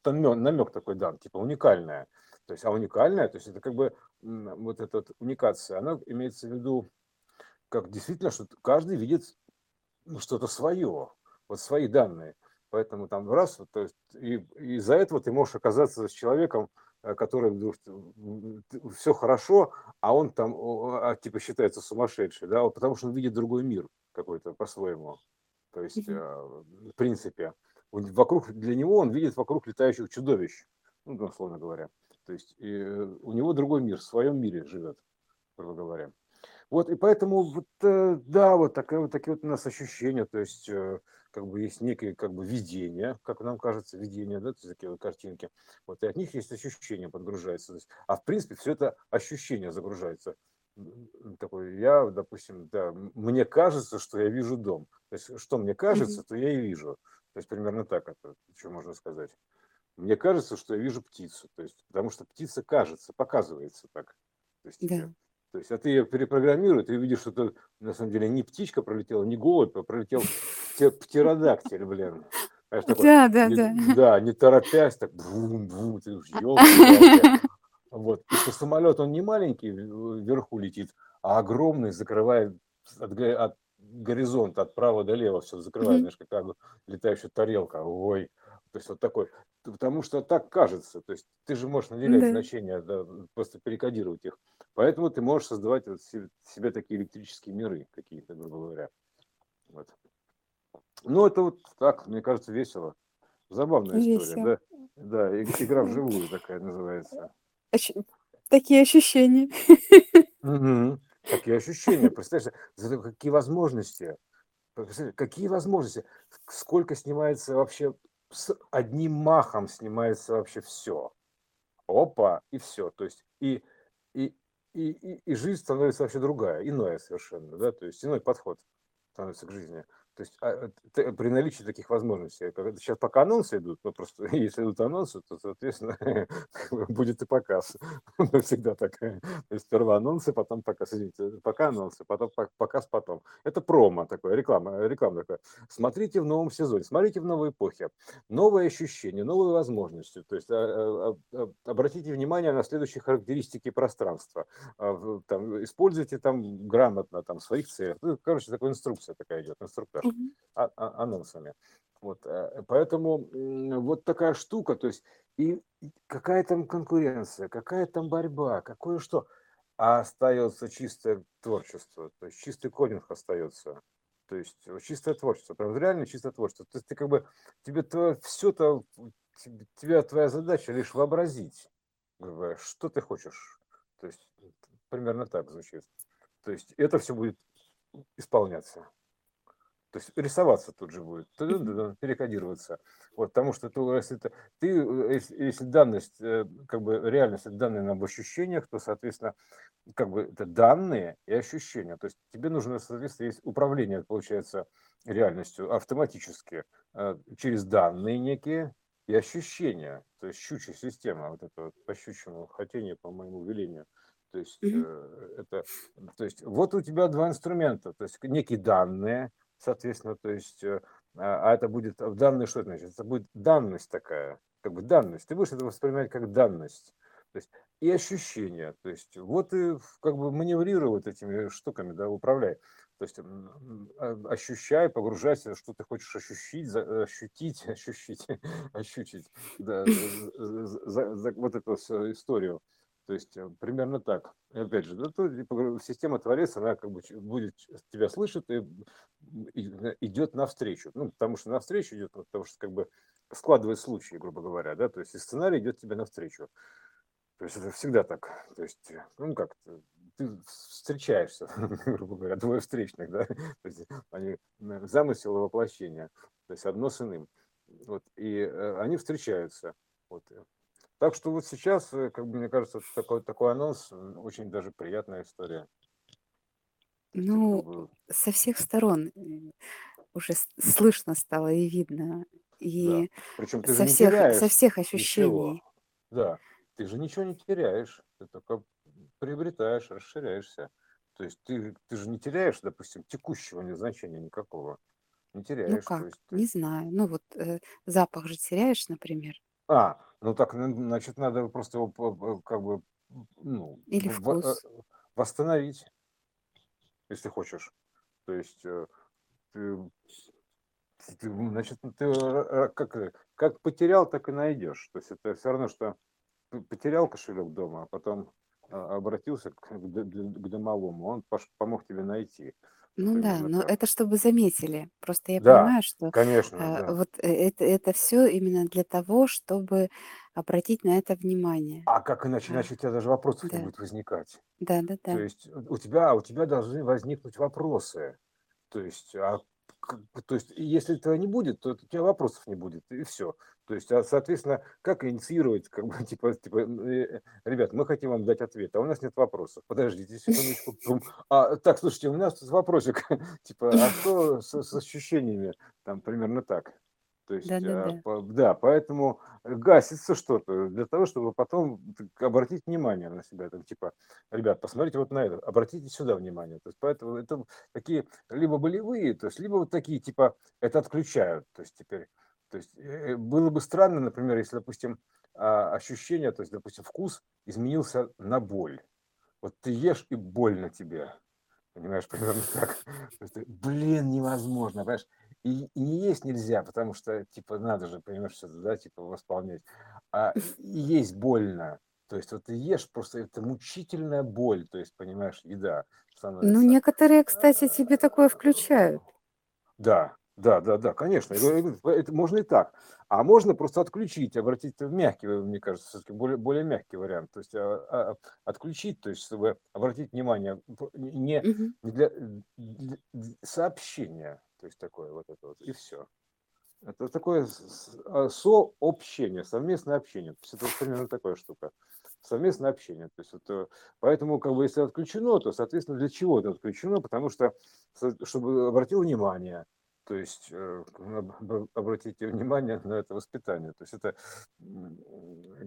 там намек такой дан, типа уникальная. То есть, а уникальная, то есть это как бы вот эта вот уникация, она имеется в виду, как действительно, что каждый видит ну, что-то свое, вот свои данные. Поэтому там раз, вот, то есть, и и из-за этого ты можешь оказаться с человеком, который все хорошо, а он там а, типа считается сумасшедший, да, потому что он видит другой мир какой-то по-своему. То есть, э, в принципе, вокруг, для него он видит вокруг летающих чудовищ, ну, условно говоря. То есть э, у него другой мир, в своем мире живет, грубо говоря. Вот, и поэтому, вот, э, да, вот, такое, вот такие вот у нас ощущения, то есть, э, как бы есть некие, как бы, видения, как нам кажется, видения, да, то есть такие вот картинки, вот, и от них есть ощущения подгружаются, то есть, а в принципе все это ощущение загружается. Такой, я, допустим, да, мне кажется, что я вижу дом. То есть, что мне кажется, то я и вижу. То есть, примерно так это, что можно сказать. мне кажется, что я вижу птицу. То есть, потому что птица кажется, показывается так. То есть, Да. То есть, а ты ее перепрограммируешь, ты видишь, что это на самом деле не птичка пролетела, не голубь, а пролетел птеродактиль, блин. Такой, да, да, не, да. Да, не торопясь, так бум-бум, ты уж елки Вот. И что самолет, он не маленький вверху летит, а огромный, закрывает от, от горизонта, от права до лева все закрывает, знаешь, как летающая тарелка. Ой, то есть вот такой, потому что так кажется, то есть ты же можешь наделять да. значения, да, просто перекодировать их. Поэтому ты можешь создавать вот себе, такие электрические миры какие-то, грубо говоря. Вот. Ну, это вот так, мне кажется, весело. Забавная весело. история, да? Да, игра вживую такая называется. Такие ощущения. Угу. Такие ощущения. Представляешь, какие возможности. Какие возможности. Сколько снимается вообще с одним махом снимается вообще все. Опа, и все. То есть и, и, и, и, и жизнь становится вообще другая, иная совершенно, да, то есть иной подход становится к жизни. То есть а, при наличии таких возможностей, сейчас пока анонсы идут, но просто если идут анонсы, то, соответственно, будет и показ. Всегда так. То есть сперва анонсы, потом показ. Извините, пока анонсы, потом показ потом. Это промо такое, реклама, реклама такая. Смотрите в новом сезоне, смотрите в новой эпохе. Новые ощущения, новые возможности. То есть а, а, обратите внимание на следующие характеристики пространства. Там, используйте там грамотно там, в своих целях. Ну, короче, такая инструкция такая идет, инструктор а, а, анонсами. Вот, э, поэтому вот такая штука, то есть и какая там конкуренция, какая там борьба, какое что, а остается чистое творчество, то есть чистый кодинг остается, то есть чистое творчество, прям реально чистое творчество. То есть ты как бы, тебе все-то, тебе твоя задача лишь вообразить, что ты хочешь. То есть примерно так звучит. То есть это все будет исполняться. То есть рисоваться тут же будет, перекодироваться. Вот, потому что ты, если, ты, ты, если, если данность, э, как бы реальность, это данные об ощущениях, то, соответственно, как бы это данные и ощущения. То есть тебе нужно, соответственно, есть управление, получается, реальностью автоматически э, через данные некие и ощущения. То есть щучья система, вот это вот по щучьему хотению, по моему велению. То есть, mm-hmm. это, то есть вот у тебя два инструмента, то есть некие данные, соответственно, то есть, э, а, а это будет в данной, что это значит? Это будет данность такая, как бы данность. Ты будешь это воспринимать как данность. То есть и ощущения. То есть вот и как бы маневрируй этими штуками, да, управляй. То есть а, ощущай, погружайся, что ты хочешь ощутить, ощутить, ощутить, ощутить, да, за, за, за вот эту историю. То есть э, примерно так. И опять же, да, то, система творец, она как бы будет тебя слышит и, и идет навстречу. Ну, потому что навстречу идет, потому что как бы складывает случаи, грубо говоря, да, то есть и сценарий идет тебе навстречу. То есть это всегда так. То есть, э, ну как, ты встречаешься, грубо говоря, двое встречных, да, то есть они замысел и воплощение, то есть одно с иным. Вот, и э, они встречаются. Вот. Так что вот сейчас, э, как бы, мне кажется, такой, такой анонс, очень даже приятная история. Ну, со всех сторон уже слышно стало и видно. И да. Причем ты со, же не всех, теряешь со всех ощущений. Ничего. Да, ты же ничего не теряешь, ты только приобретаешь, расширяешься. То есть ты, ты же не теряешь, допустим, текущего значения никакого. Не теряешь. Ну как? есть, не знаю. Ну вот э, запах же теряешь, например. А, ну так, значит, надо просто его как бы ну, Или вкус. восстановить, если хочешь. То есть э, ты, ты, значит, ты как, как потерял, так и найдешь. То есть это все равно, что потерял кошелек дома, а потом а, обратился к, к, к домовому, он помог тебе найти. Ну да, но это чтобы заметили. Просто я Да, понимаю, что конечно, а, да. вот э, это, это все именно для того, чтобы обратить на это внимание. А как иначе, А, иначе у тебя даже вопросов не да, будет возникать. да, да, То да. есть у тебя, у тебя должны возникнуть вопросы. То есть, а, то есть, если этого не будет, то у тебя вопросов не будет, и все. То есть, а, соответственно, как инициировать, как бы, типа, типа, э, ребят, мы хотим вам дать ответ, а у нас нет вопросов. Подождите секундочку. А, так, слушайте, у нас тут вопросик, типа, а что с, с ощущениями? Там примерно так. То есть, Да-да-да. да, поэтому гасится что-то для того, чтобы потом обратить внимание на себя. Там, типа, ребят, посмотрите вот на это, обратите сюда внимание. То есть, поэтому это такие либо болевые, то есть, либо вот такие, типа, это отключают. То есть, теперь, то есть, э, было бы странно, например, если, допустим, а, ощущение, то есть, допустим, вкус изменился на боль. Вот ты ешь и больно тебе. Понимаешь, примерно так. Блин, невозможно, понимаешь? И, и не есть нельзя, потому что, типа, надо же, понимаешь, что-то, да, типа, восполнять. А есть больно. То есть вот ты ешь, просто это мучительная боль, то есть, понимаешь, еда Ну, становится. некоторые, кстати, себе такое включают. Да, да, да, да, конечно. Это можно и так. А можно просто отключить, обратить в мягкий, мне кажется, все-таки более, более мягкий вариант. То есть а, а, отключить, то есть чтобы обратить внимание не, не для, для сообщения, то есть такое вот это вот, и все. Это такое а, сообщение, совместное общение. То есть это примерно такая штука. Совместное общение. То есть вот, э, поэтому, как бы, если отключено, то, соответственно, для чего это отключено? Потому что, чтобы обратил внимание, то есть э, об- об- обратите внимание на это воспитание. То есть это,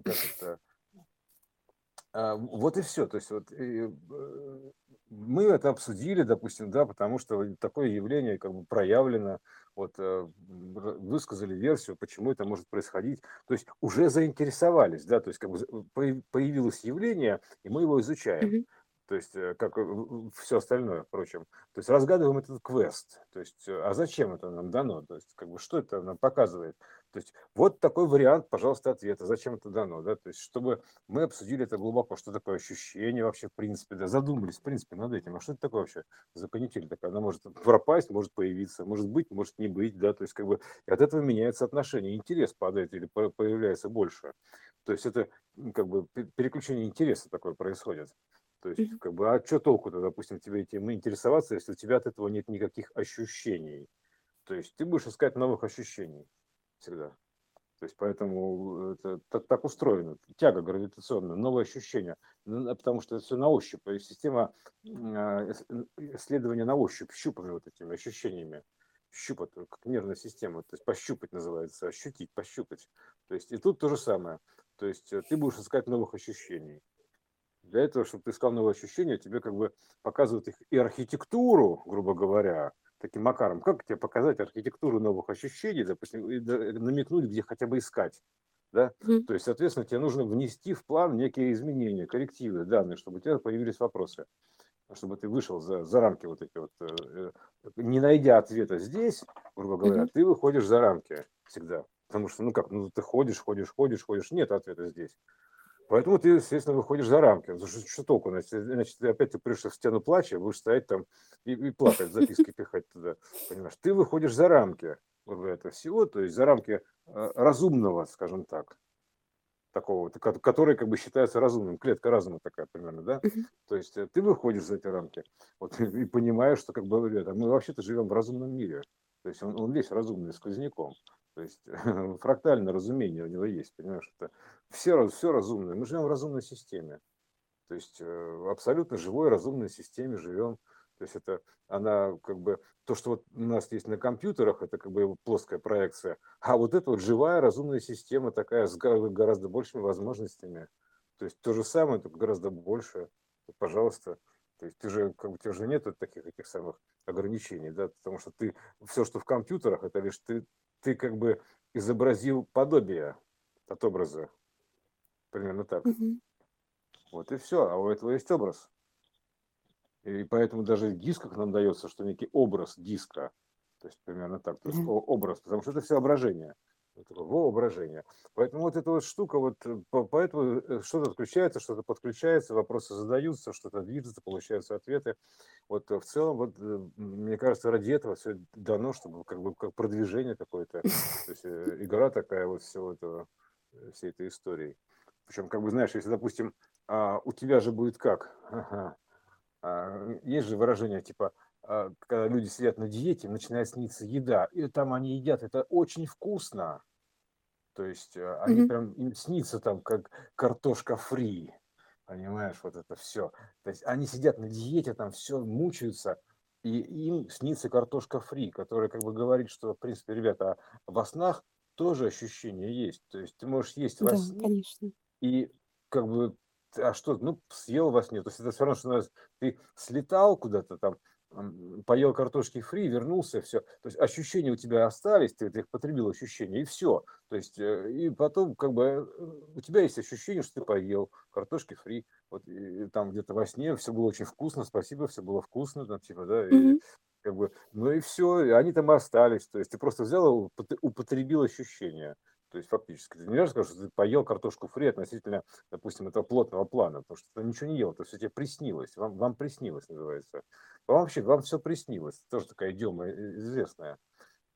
как это, а, Вот и все. То есть вот и, э, мы это обсудили, допустим, да, потому что такое явление как бы проявлено, вот э, высказали версию, почему это может происходить. То есть уже заинтересовались, да, то есть как бы появ- появилось явление, и мы его изучаем. Мгм. То есть, э, как все остальное, впрочем. То есть разгадываем этот квест. То есть, э, а зачем это нам дано? То есть, как бы, что это нам показывает? То есть, вот такой вариант, пожалуйста, ответа. Зачем это дано? Да? То есть, чтобы мы обсудили это глубоко, что такое ощущение вообще, в принципе, да, задумались, в принципе, над этим. А что это такое вообще за канитель такая? Она может пропасть, может появиться, может быть, может не быть, да, то есть, как бы, и от этого меняется отношение, интерес падает или по- появляется больше. То есть, это, как бы, пе- переключение интереса такое происходит. То есть, как бы, а что толку-то, допустим, тебе этим интересоваться, если у тебя от этого нет никаких ощущений? То есть ты будешь искать новых ощущений всегда. То есть поэтому это так, так устроено. Тяга гравитационная, новые ощущения. Потому что это все на ощупь. То есть система а, исследования на ощупь, щупами вот этими ощущениями. Щупать, э, как нервная система. То есть пощупать называется, ощутить, пощупать. То есть и тут то же самое. То есть э, ты будешь искать новых ощущений. Для этого, чтобы ты искал новые ощущения, тебе как бы показывают их и архитектуру, грубо говоря, таким макаром. Как тебе показать архитектуру новых ощущений, допустим, и намекнуть, где хотя бы искать. Да? Мгм. То есть, соответственно, тебе нужно внести в план некие изменения, коррективы, данные, чтобы у тебя появились вопросы, чтобы ты вышел за, за рамки вот эти вот. э, э, Не найдя ответа здесь, грубо говоря, Мгм. ты выходишь за рамки всегда. Потому что, ну как, ну ты ходишь, ходишь, ходишь, ходишь, нет ответа здесь. Поэтому ты, естественно, выходишь за рамки. Что, что толку? Значит, ты опять ты пришел в стену плача, будешь стоять там и, и плакать, записки пихать туда. Понимаешь? Ты выходишь за рамки этого всего, то есть за рамки э, разумного, скажем так, такого, который как бы считается разумным, клетка разума такая примерно, да? То есть э, ты выходишь за эти рамки вот, и понимаешь, что как бы ребята, мы вообще-то живем в разумном мире. То есть он, он весь разумный, сквозняком. То есть фрактальное разумение у него есть, понимаешь? Это все, все разумное. Мы живем в разумной системе. То есть э, в абсолютно живой, разумной системе живем. То есть это она как бы то, что вот у нас есть на компьютерах, это как бы плоская проекция. А вот это вот живая, разумная система такая с гора- гораздо большими возможностями. То есть то же самое, только гораздо больше. Вот, Пожалуйста. То есть ты же, как бы, у тебя же нет таких этих самых ограничений, да, потому что ты, все, что в компьютерах, это лишь ты, ты как бы изобразил подобие от образа. Примерно так. Мгм. Вот и все. А у этого есть образ. И поэтому даже в дисках нам дается, что некий образ диска. То есть примерно так. То есть о- образ, потому что это все воображение. Воображение. Поэтому вот эта вот штука, вот э, по- поэтому э, что-то отключается, что-то подключается, вопросы задаются, что-то движется, получаются ответы. Вот э, в целом, вот, мне кажется, ради этого все дано, чтобы как бы как продвижение какое-то. То есть игра такая вот всего этого, всей этой истории. Причем, как бы, знаешь, если, допустим, а, у тебя же будет как? Ага. А, Есть же выражение типа, когда люди сидят на диете, начинает сниться еда, и там они едят, это очень вкусно. То есть э, они Мгм. прям, им снится там как картошка фри, понимаешь, вот это все. То есть они сидят на диете, там все мучаются, и им снится картошка фри, которая как бы говорит, что, в принципе, ребята, во снах тоже ощущение есть. То есть ты можешь есть во Да, сне, конечно. и как бы, а что, ну, съел во сне. То есть это всё равно, что ты слетал куда-то там, поел картошки фри, вернулся, всё. То есть ощущения у тебя остались, ты ты их потребил, ощущения, и всё. То есть, э, и потом как бы, э, у тебя есть ощущение, что ты поел картошки фри. Вот, и там где-то во сне всё было очень вкусно, спасибо, всё было вкусно, там типа, да, и как бы, ну и всё, и они там остались. То есть ты просто взял употребил ощущения. То есть фактически. Ты не можешь сказать, что ты поел картошку фри относительно, допустим, этого плотного плана, потому что ты ничего не ел, это всё тебе приснилось. Вам вам приснилось, называется. Вам вообще, вам всё приснилось. Тоже такая идиома, э, известная.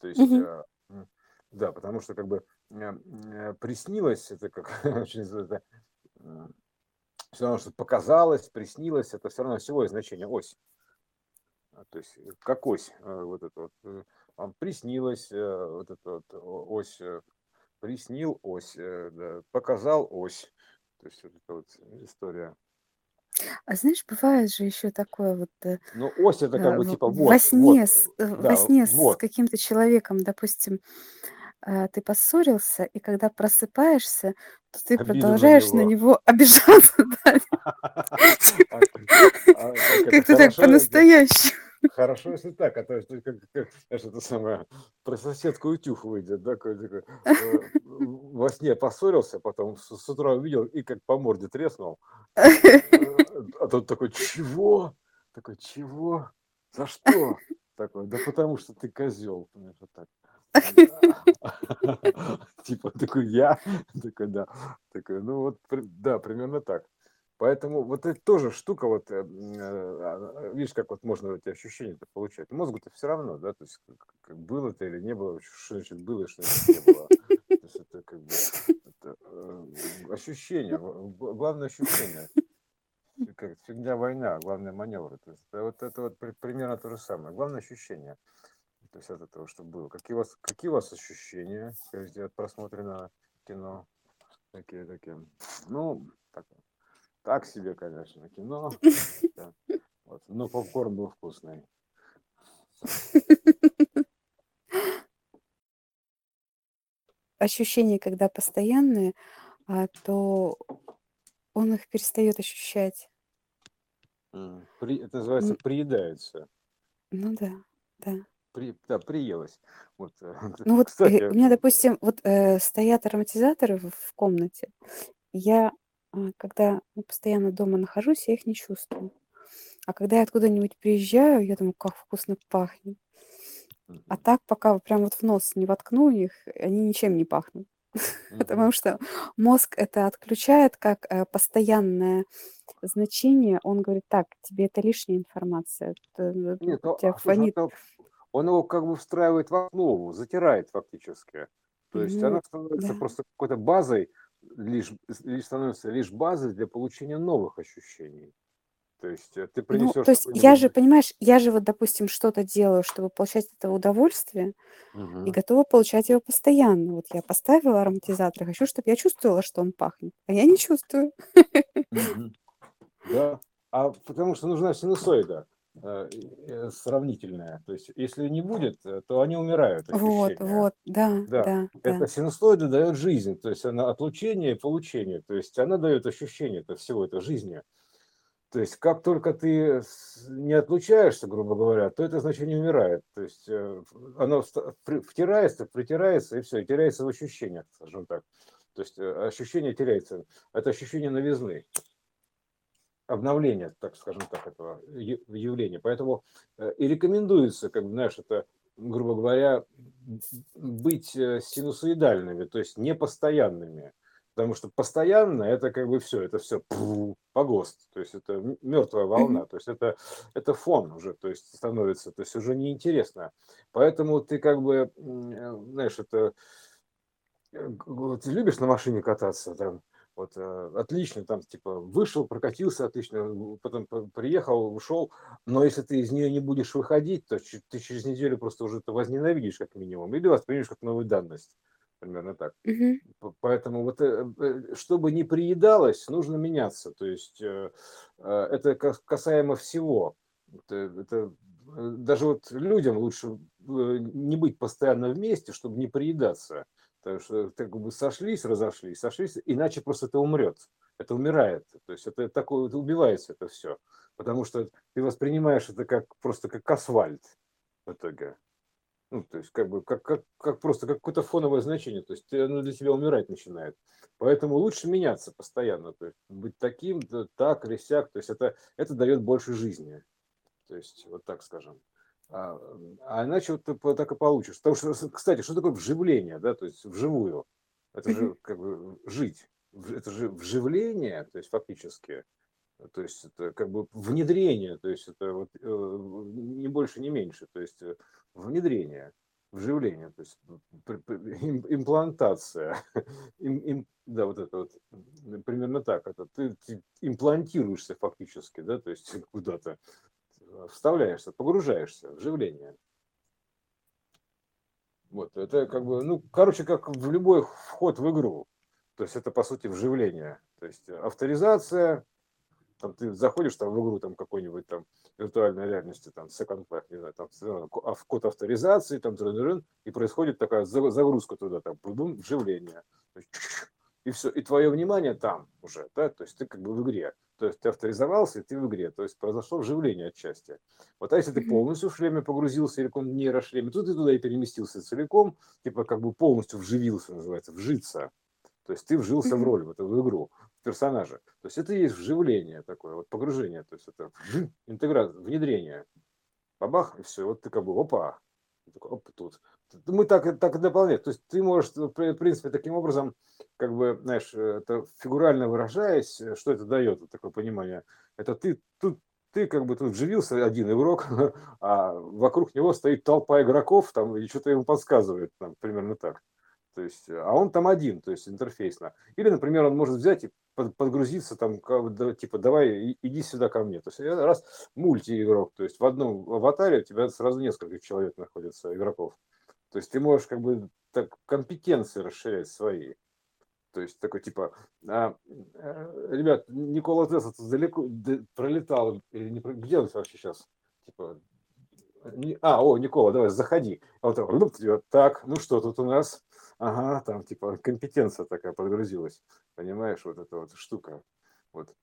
То есть, э, м, да, потому что как бы, э, приснилось- это как очень это, м, всё равно, что показалось, приснилось- это всё равно осевое значение, ось. А, то есть как ось, вот это вот, вам приснилось, вот это вот ось, приснил- ось, э, да, показал- ось. То есть вот эта вот история. А знаешь, бывает же еще такое вот, э, Ну, ось- это как э, бы типа во вот вот, сне э, с э, во да, сне с вот. каким-то человеком, допустим, ты поссорился, и когда просыпаешься, то ты Обида на продолжаешь на него. него обижаться, да. А а это Как-то так по-настоящему. Хорошо, если так, а то есть как как, знаешь, это самое, про соседку утюг выйдет, да, какой такой, э, во сне поссорился, потом с с утра увидел и как по морде треснул. А тот такой: "Чего?" Такой: "Чего? За что?" Такой: "Да потому что ты козел". Понимаешь, вот так. Типа такой: "Я?" Такой: "Да". Такой, ну вот да, примерно так. Поэтому вот это тоже штука, вот, э, м, а, видишь, как вот можно эти ощущения-то получать. Мозгу-то всё равно, да, то есть как было это или не было, что значит было что значит не было. То есть это как бы, это, э, ощущение, главное ощущение. Как фигня война, главное маневры. То есть вот это вот при примерно то же самое. Главное ощущение. То есть от этого, что было. Какие у вас какие у вас ощущения, скажите, от просмотренного кино? Какие такие? Ну, так себе, конечно, кино. Да. Вот, но попкорн был вкусный. Ощущения, когда постоянные, а, то он их перестаёт ощущать. При это называется приедается. Ну да, да. При да, приелось. Вот, Ну вот, э, кстати у меня, допустим, вот, э, стоят ароматизаторы в в комнате. Я, а, когда, ну, постоянно дома нахожусь, я их не чувствую. А когда я откуда-нибудь приезжаю, я думаю: "Как вкусно пахнет". А так, пока прям вот в нос не воткну их, они ничем не пахнут. Потому что мозг это отключает как, э, постоянное значение. Он говорит: "Так, тебе это лишняя информация, Нет, ну, а слушай, фонит". это он его как бы встраивает в основу, затирает фактически. То есть Ну она становится просто какой-то базой, лишь лишь становится лишь базой для получения новых ощущений. То есть, э, ты Ну, принесешь то есть я же, понимаешь, я же вот, допустим, что-то делаю, чтобы получать этого удовольствие, и Мгм. готова получать его постоянно. Вот я поставила ароматизатор, хочу, чтоб я чувствовала, что он пахнет, а я не чувствую. Мгм. Да, а потому что нужна синусоида, сравнительная. То есть если не будет, э, то они умирают, Вот, ощущения. вот, да, Да, да, эта да. синусоида даёт жизнь, то есть она отлучение и получение, то есть она даёт ощущение это всего, это жизни. То есть как только ты не отлучаешься, грубо говоря, то это значение умирает. То есть, э, оно втирается, притирается и всё, и теряется в ощущениях, скажем так. То есть, э, ощущение теряется. Это ощущение новизны. Обновление, так скажем так, этого явления. Поэтому, э, и рекомендуется, как бы, знаешь, это, грубо говоря, быть, э, синусоидальными, то есть непостоянными. Потому что постоянно- это как бы всё, это всё погост, то есть это м мёртвая Мгм. волна, то есть это это фон уже, то есть становится, то есть уже неинтересно. Поэтому ты как бы, э, знаешь, это вот любишь на машине кататься там, вот, э, отлично, там типа вышел, прокатился отлично, потом приехал, ушел, но если ты из нее не будешь выходить, то ты через неделю просто уже это возненавидишь как минимум или воспримешь как новую данность. Примерно так. П поэтому вот, э, э, чтобы не приедалось, нужно меняться. То есть, это кас касаемо всего. Это это, даже вот людям лучше, не быть постоянно вместе, чтобы не приедаться. Так что как бы сошлись, разошлись, сошлись, иначе просто это умрет. Это умирает. То есть это такое, это убивается это все. Потому что ты воспринимаешь это как просто как асфальт в итоге. Ну, то есть, как бы, как, как, как просто как какое-то фоновое значение. То есть, оно для тебя умирать начинает. Поэтому лучше меняться постоянно. То есть, быть таким, так или сяк. То есть, это, это дает больше жизни. То есть, вот так скажем. А, а иначе вот так и получишь. Потому что, кстати, что такое вживление, да, то есть вживую? Это же как бы жить. Это же вживление, то есть фактически. То есть это как бы внедрение, то есть это вот э, не больше, не меньше. То есть э, внедрение, вживление, то есть имплантация. Им, им, да, вот это вот примерно так. Это ты, ты имплантируешься фактически, да, то есть куда-то вставляешься, погружаешься, вживление. Вот, это как бы, ну, короче, как в любой вход в игру. То есть это, по сути, вживление. То есть авторизация, там ты заходишь там в игру там какой-нибудь там виртуальной реальности, там Second Life, не знаю, там код авторизации, там и происходит такая загрузка туда, там, вживление. И все, и твое внимание там уже, да, то есть ты как бы в игре. То есть ты авторизовался, и ты в игре. То есть произошло вживление отчасти. Вот а если ты полностью в шлеме погрузился, или в нейрошлеме, то ты туда и переместился целиком, типа как бы полностью вживился, называется, вжиться. То есть ты вжился в роль, в эту в игру, в персонажа. То есть это и есть вживление такое, вот погружение, то есть это интеграция, внедрение. Бабах, и все, вот ты как бы, опа, такой, оп, тут. Мы так, так и дополняем. То есть ты можешь, в принципе, таким образом как бы, знаешь, это фигурально выражаясь, э, что это дает, вот такое понимание, это ты тут ты как бы тут вживился один игрок, а вокруг него стоит толпа игроков, там, и что-то ему подсказывает, там, примерно так. То есть, а он там один, то есть интерфейсно. Или, например, он может взять и подгрузиться там, типа, давай, иди сюда ко мне. То есть, раз мульти-игрок, то есть в одном аватаре у тебя сразу несколько человек находится, игроков. То есть ты можешь как бы так компетенции расширять свои. То есть такой типа, а, э, ребят, Никола Тесла далеко пролетал, или не, где он вообще сейчас? Типа, не, а, о, Никола, давай, заходи. А вот так, так, ну что тут у нас? Ага, там типа компетенция такая подгрузилась, понимаешь, вот эта вот штука. Вот.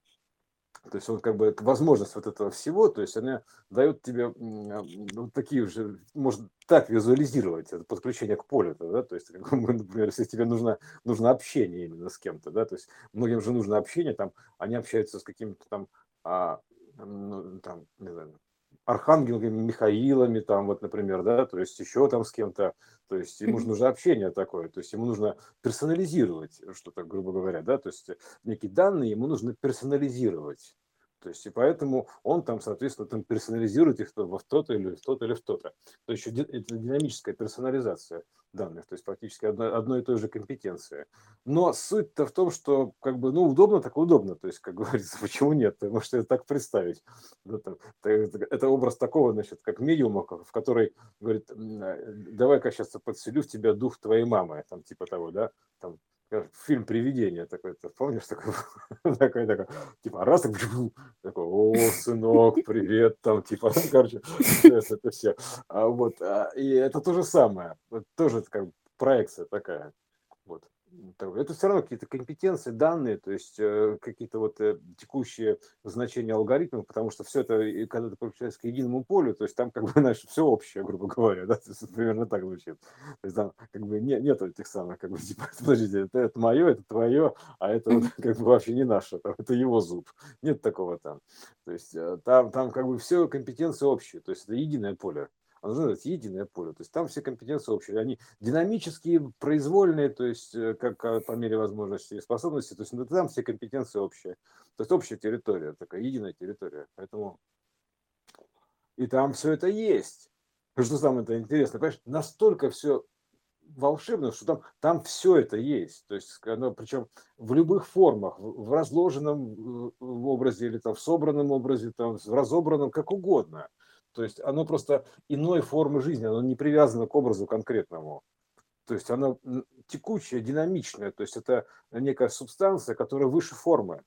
То есть он как бы возможность вот этого всего, то есть она дает тебе вот такие уже, можно так визуализировать это подключение к полю, да, то есть, например, если тебе нужно, нужно общение именно с кем-то, да, то есть многим же нужно общение, там, они общаются с каким-то там, а, ну, там, не знаю, архангелами Михаилами, там вот, например, да, то есть еще там с кем-то, то есть ему нужно общение такое, то есть ему нужно персонализировать что-то, грубо говоря, да, то есть некие данные ему нужно персонализировать. То есть, и поэтому он там, соответственно, там персонализирует их в то-то или в то-то или в то-то. То есть, это динамическая персонализация данных, то есть практически одно, одной и той же компетенции. Но суть-то в том, что как бы, ну, удобно, так удобно, то есть, как говорится, почему нет, ты можешь это так представить. Это, это, образ такого, значит, как медиума, в который говорит, давай-ка сейчас подселю в тебя дух твоей мамы, там, типа того, да, там, фильм «Привидение» такой, ты помнишь, такой, такой, такой, типа, раз, так, такой, о, сынок, привет, там, типа, короче, это все. А вот, а, и это то же самое, тоже как проекция такая, вот это все равно какие-то компетенции, данные, то есть э, какие-то вот э, текущие значения алгоритмов, потому что все это, когда ты подключаешься к единому полю, то есть там как бы, знаешь, все общее, грубо говоря, да, примерно так звучит. То есть там как бы не, нет этих самых, как бы, типа, подождите, это, это мое, это твое, а это вот, как бы вообще не наше, это его зуб. Нет такого там. То есть э, там, там как бы все компетенции общие, то есть это единое поле оно называется единое поле. То есть там все компетенции общие. Они динамические, произвольные, то есть э, как а, по мере возможности и способности. То есть ну, там все компетенции общие. То есть общая территория, такая единая территория. Поэтому и там все это есть. Что самое это интересно, понимаешь, настолько все волшебно, что там, там все это есть. То есть, оно, причем в любых формах, в разложенном э, образе или там в собранном образе, там, в разобранном, как угодно. То есть оно просто иной формы жизни, оно не привязано к образу конкретному. То есть оно текучее, динамичное, то есть это некая субстанция, которая выше формы.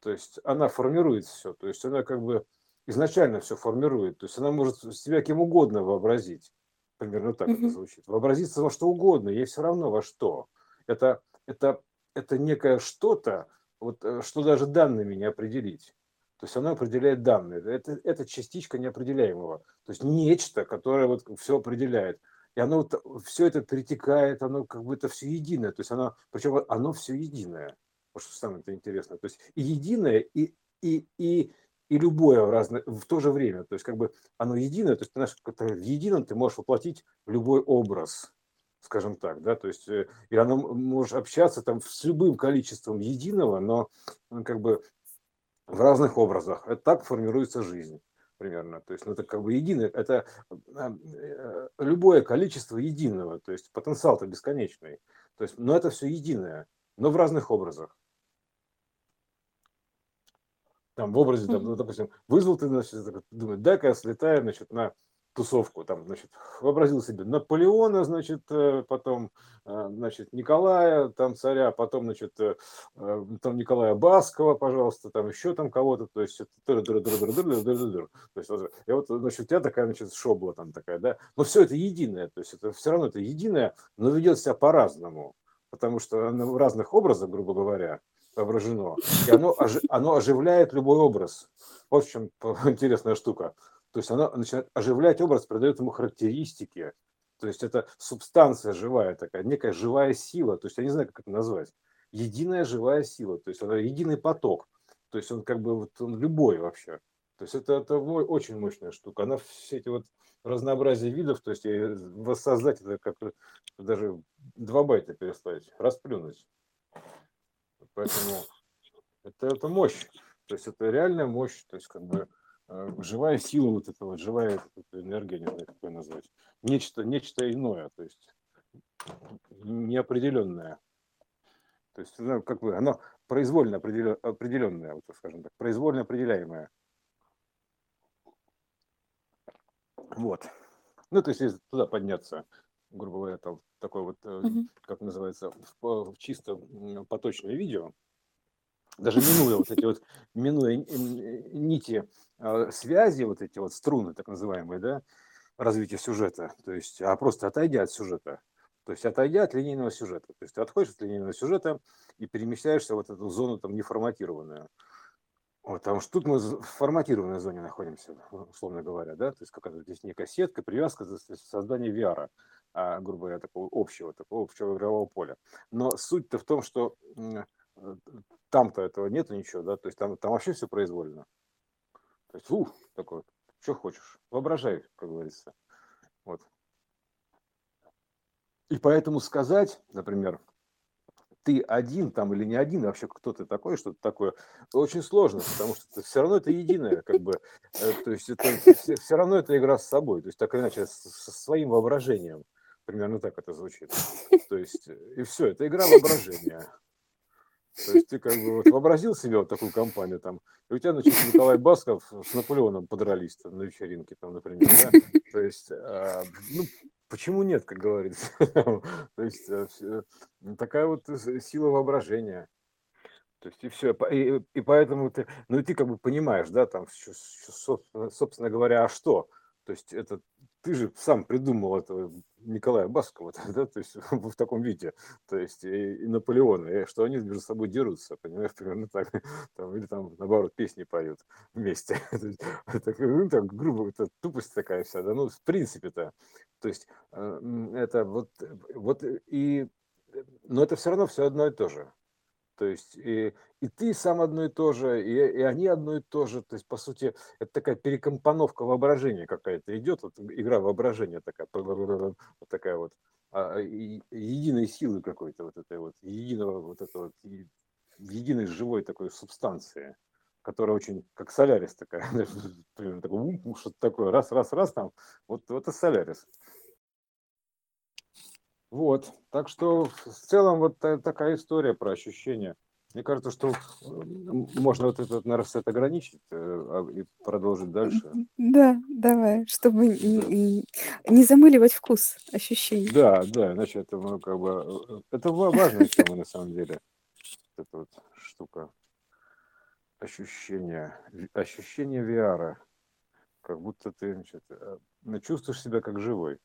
То есть она формирует все, то есть она как бы изначально все формирует, то есть она может себя кем угодно вообразить. Примерно так это звучит. Вообразиться во что угодно, ей все равно во что. Это, это, это некое что-то, вот, э, что даже данными не определить. То есть оно определяет данные. Это, это частичка неопределяемого. То есть нечто, которое вот все определяет. И оно вот, все это перетекает, оно как бы это все единое. То есть оно, причем оно все единое. Вот что самое -то интересное. То есть и единое, и, и, и, и любое в, разное, в то же время. То есть как бы оно единое, то есть ты знаешь, в едином ты можешь воплотить любой образ, скажем так, да, то есть э, и оно можешь общаться там с любым количеством единого, но как бы в разных образах. Это так формируется жизнь примерно. То есть, ну, это как бы единое, это э, любое количество единого, то есть потенциал-то бесконечный. То есть, но это все единое, но в разных образах. Там в образе, там, ну, допустим, вызвал ты, значит, думает, дай-ка я слетаю, значит, на тусовку, там, значит, вообразил себе Наполеона, значит, э, потом, э, значит, Николая, там, царя, потом, значит, э, там, Николая Баскова, пожалуйста, там, еще там кого-то, то есть, то есть, и вот, значит, у тебя такая, значит, шобла там такая, да, но все это единое, то есть, это все равно это единое, но ведет себя по-разному, потому что оно в разных образах, грубо говоря, воображено, и оно, оно оживляет любой образ. Вот в чем интересная штука. То есть она начинает оживлять образ, придает ему характеристики. То есть это субстанция живая такая, некая живая сила. То есть я не знаю, как это назвать. Единая живая сила. То есть это единый поток. То есть он как бы вот он любой вообще. То есть это, это очень мощная штука. Она все эти вот разнообразие видов, то есть воссоздать это как даже два байта переставить, расплюнуть. Поэтому это, это мощь. То есть это реальная мощь. То есть как бы живая сила вот эта вот, живая эта энергия, не знаю, как ее назвать. Нечто, нечто иное, то есть неопределенное. То есть, ну, как бы, оно произвольно определенное, вот, скажем так, произвольно определяемое. Вот. Ну, то есть, если туда подняться, грубо говоря, там такое вот, угу. как называется, в, в чисто поточное видео, даже минуя вот эти вот, минуя нити а, связи, вот эти вот струны, так называемые, да, развития сюжета, то есть, а просто отойдя от сюжета, то есть отойдя от линейного сюжета, то есть ты отходишь от линейного сюжета и перемещаешься в вот эту зону там неформатированную. Вот, потому что тут мы в форматированной зоне находимся, условно говоря, да, то есть какая-то здесь некая сетка, привязка за создание VR, а, грубо говоря, такого общего, такого общего игрового поля. Но суть-то в том, что Э, там-то этого нету ничего, да, то есть там, там вообще все произвольно. То есть, ух, такой, что хочешь, воображай, как говорится. Вот. И поэтому сказать, например, ты один там или не один, вообще кто ты такой, что-то такое, очень сложно, потому что это, все равно это единое, как бы, э, то есть это все, все равно это игра с собой, то есть так или иначе, со своим воображением, примерно так это звучит. То есть, и все, это игра воображения. То есть ты как бы вот вообразил себе вот такую компанию там, и у тебя, значит, Николай Басков с Наполеоном подрались там на вечеринке, там, например, да? То есть, а, ну, почему нет, как говорится? То есть а, такая вот сила воображения. То есть и все, и, и поэтому ты, ну и ты как бы понимаешь, да, там, собственно говоря, а что? То есть это ты же сам придумал этого Николая Баскова, да, то есть в таком виде, то есть и, и Наполеона, и что они между собой дерутся, понимаешь, примерно так, там, или там, наоборот, песни поют вместе. это, ну, так, грубо, это тупость такая вся, да, ну, в принципе-то, то есть э, это вот, вот и, но это все равно все одно и то же. То есть и, и ты сам одно и то же, и, и они одно и то же. То есть, по сути, это такая перекомпоновка воображения какая-то идет, вот игра воображения такая, вот такая вот, а, и, единой силы какой-то вот этой вот, единого вот этого, единой живой такой субстанции, которая очень, как солярис такая, примерно такой, что-то такое, раз, раз, раз там, вот, вот это солярис. Вот, так что в целом вот такая история про ощущения. Мне кажется, что можно вот этот нарасет ограничить э, а, и продолжить дальше. Да, давай, чтобы не, не замыливать вкус ощущений. Да, да, иначе это ну, как бы э, это важная тема на самом деле. Эта вот штука. Ощущение, ощущение VR. Как будто ты значит, э, чувствуешь себя как живой.